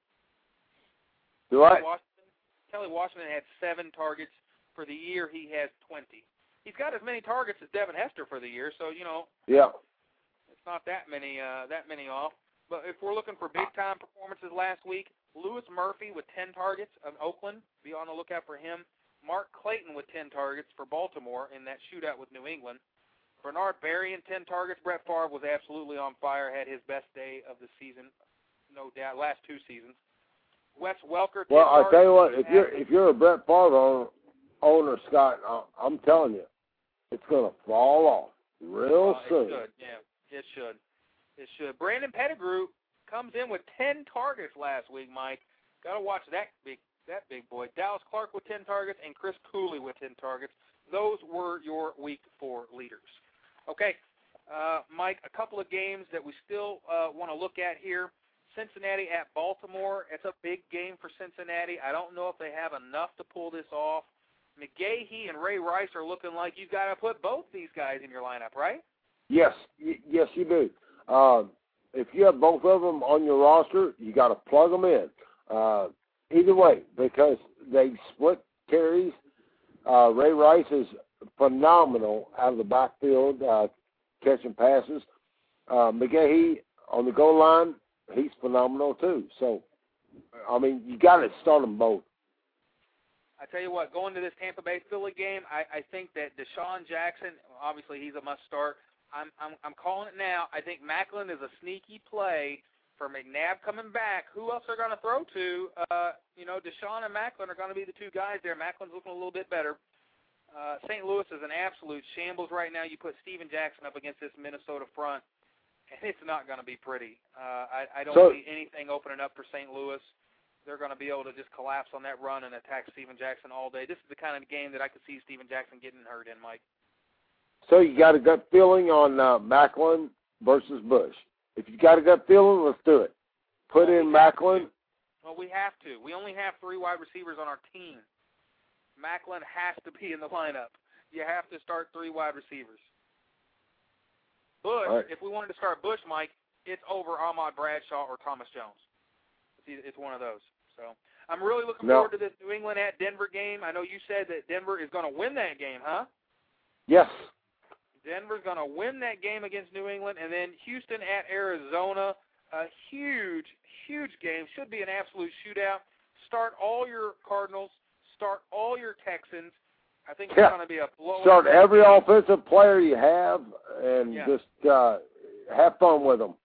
Do I? Kelly Washington. Kelly Washington had seven targets for the year. He has 20. He's got as many targets as Devin Hester for the year, so you know Yeah. it's not that many uh, that many off. But if we're looking for big time performances last week, Louis Murphy with 10 targets of Oakland. Be on the lookout for him. Mark Clayton with 10 targets for Baltimore in that shootout with New England. Bernard Berrian 10 targets. Brett Favre was absolutely on fire. Had his best day of the season, no doubt. Last two seasons. Wes Welker. Well, I tell you what, if you're if you're a Brett Favre owner, owner Scott, I'm telling you, it's gonna fall off real Uh, soon. It should, yeah, it should. It should. Brandon Pettigrew comes in with 10 targets last week, Mike. Got to watch that big that big boy. Dallas Clark with 10 targets and Chris Cooley with 10 targets. Those were your week four leaders. Okay, uh, Mike, a couple of games that we still uh, want to look at here. Cincinnati at Baltimore. It's a big game for Cincinnati. I don't know if they have enough to pull this off. McGahee and Ray Rice are looking like you've got to put both these guys in your lineup, right? Yes, y- yes, you do. Um, if you have both of them on your roster, you got to plug them in. Uh, either way, because they split carries. Uh, Ray Rice is phenomenal out of the backfield, uh, catching passes. Uh, McGahee on the goal line, he's phenomenal too. So, I mean, you got to start them both. I tell you what, going to this Tampa Bay Philly game, I, I think that DeSean Jackson, obviously he's a must start. I'm I'm I'm calling it now. I think Maclin is a sneaky play for McNabb coming back. Who else are going to throw to? Uh, you know, Deshaun and Maclin are going to be the two guys there. Maclin's looking a little bit better. Uh, St. Louis is an absolute shambles right now. You put Steven Jackson up against this Minnesota front, and it's not going to be pretty. Uh, I, I don't So- see anything opening up for St. Louis they're going to be able to just collapse on that run and attack Steven Jackson all day. This is the kind of game that I could see Steven Jackson getting hurt in, Mike. So you got a gut feeling on uh, Maclin versus Bush. If you got a gut feeling, let's do it. Put Well, in we Maclin. Well, we have to. We only have three wide receivers on our team. Maclin has to be in the lineup. You have to start three wide receivers. Bush, right. if we wanted to start Bush, Mike, it's over Ahmad Bradshaw or Thomas Jones. It's, it's one of those. So I'm really looking No. forward to this New England at Denver game. I know you said that Denver is going to win that game, huh? Yes. Denver's going to win that game against New England, and then Houston at Arizona. A huge, huge game. Should be an absolute shootout. Start all your Cardinals. Start all your Texans. I think it's going to be a blowout. Start every offensive player you have and Yeah. just uh, have fun with them.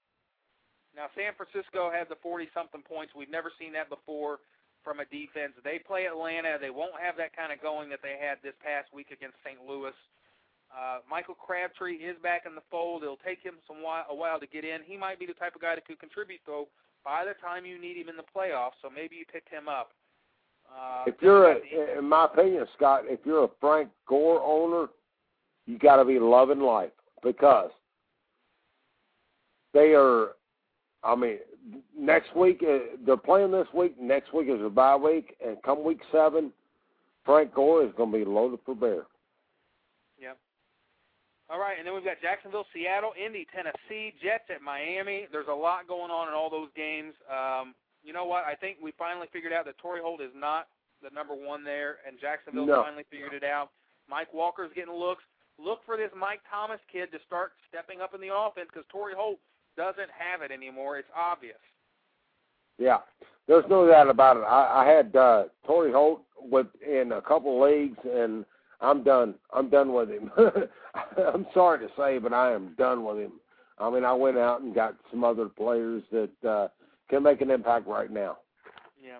Now, San Francisco had the 40-something points. We've never seen that before from a defense. They play Atlanta. They won't have that kind of going that they had this past week against St. Louis. Uh, Michael Crabtree is back in the fold. It'll take him some while, a while to get in. He might be the type of guy that could contribute, though, by the time you need him in the playoffs. So maybe you picked him up. Uh, If you're, then you got a, in my opinion, Scott, if you're a Frank Gore owner, you got to be loving life because they are. I mean, next week uh, they're playing this week. Next week is a bye week, and come week seven, Frank Gore is going to be loaded for bear. Yep. All right, and then we've got Jacksonville, Seattle, Indy, Tennessee, Jets at Miami. There's a lot going on in all those games. Um, you know what? I think we finally figured out that Torry Holt is not the number one there, and Jacksonville No. finally figured it out. Mike Walker's getting looks. Look for this Mike Thomas kid to start stepping up in the offense because Torry Holt doesn't have it anymore. It's obvious. Yeah, there's no doubt about it. I, I had uh, Torry Holt with in a couple leagues, and I'm done. I'm done with him. I'm sorry to say, but I am done with him. I mean, I went out and got some other players that uh, can make an impact right now. Yeah.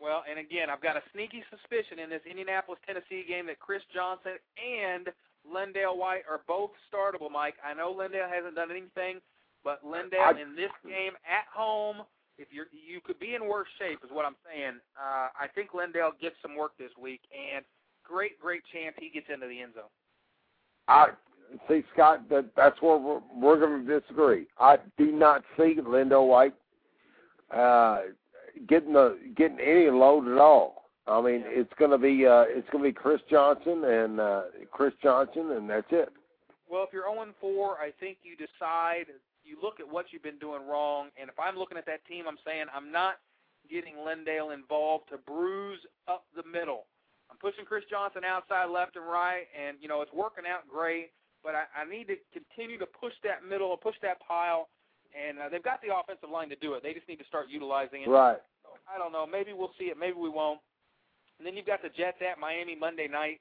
Well, and again, I've got a sneaky suspicion in this Indianapolis Tennessee game that Chris Johnson and Lendale White are both startable, Mike. I know Lendale hasn't done anything, but Lendale I- in this game at home, if you're you could be in worse shape is what I'm saying. Uh I think Lendale gets some work this week and great, great chance he gets into the end zone. I see, Scott. That that's where we're, we're going to disagree. I do not see LenDale White uh, getting the getting any load at all. I mean, Yeah. it's going to be uh, it's going to be Chris Johnson and uh, Chris Johnson, and that's it. Well, if you're 0 4, I think you decide, you look at what you've been doing wrong, and if I'm looking at that team, I'm saying I'm not getting LenDale involved to bruise up the middle. I'm pushing Chris Johnson outside left and right, and, you know, it's working out great, but I, I need to continue to push that middle, push that pile, and uh, they've got the offensive line to do it. They just need to start utilizing it. Right. I don't know. Maybe we'll see it. Maybe we won't. And then you've got the Jets at Miami Monday night.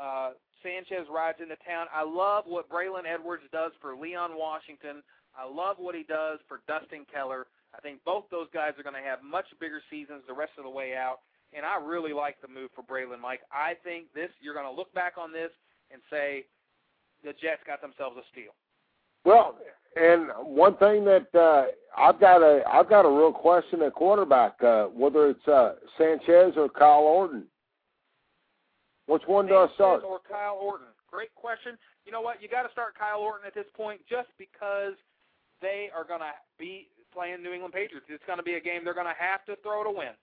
Uh, Sanchez rides into town. I love what Braylon Edwards does for Leon Washington. I love what he does for Dustin Keller. I think both those guys are going to have much bigger seasons the rest of the way out. And I really like the move for Braylon, Mike. I think this you're going to look back on this and say the Jets got themselves a steal. Well, and one thing that uh, I've got a I've got a real question at quarterback, uh, whether it's uh, Sanchez or Kyle Orton. Which one do I Sanchez start? or Kyle Orton? Great question. You know what? You got to start Kyle Orton at this point just because they are going to be playing New England Patriots. It's going to be a game they're going to have to throw to win.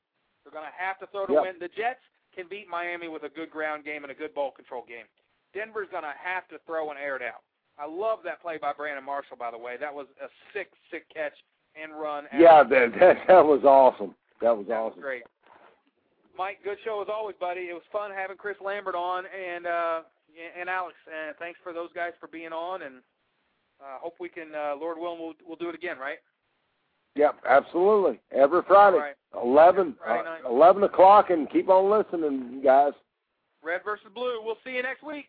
They're going to have to throw to Yep. win. The Jets can beat Miami with a good ground game and a good ball control game. Denver's going to have to throw and air it out. I love that play by Brandon Marshall, by the way. That was a sick, sick catch and run. Yeah, that, that that was awesome. That was that was awesome. great. Mike, good show as always, buddy. It was fun having Chris Lambert on and uh and Alex. And thanks for those guys for being on and uh hope we can uh Lord willing we'll we'll do it again, right? Yep, absolutely. Every Friday, right. eleven Friday uh, eleven o'clock, and keep on listening, guys. Red versus blue. We'll see you next week.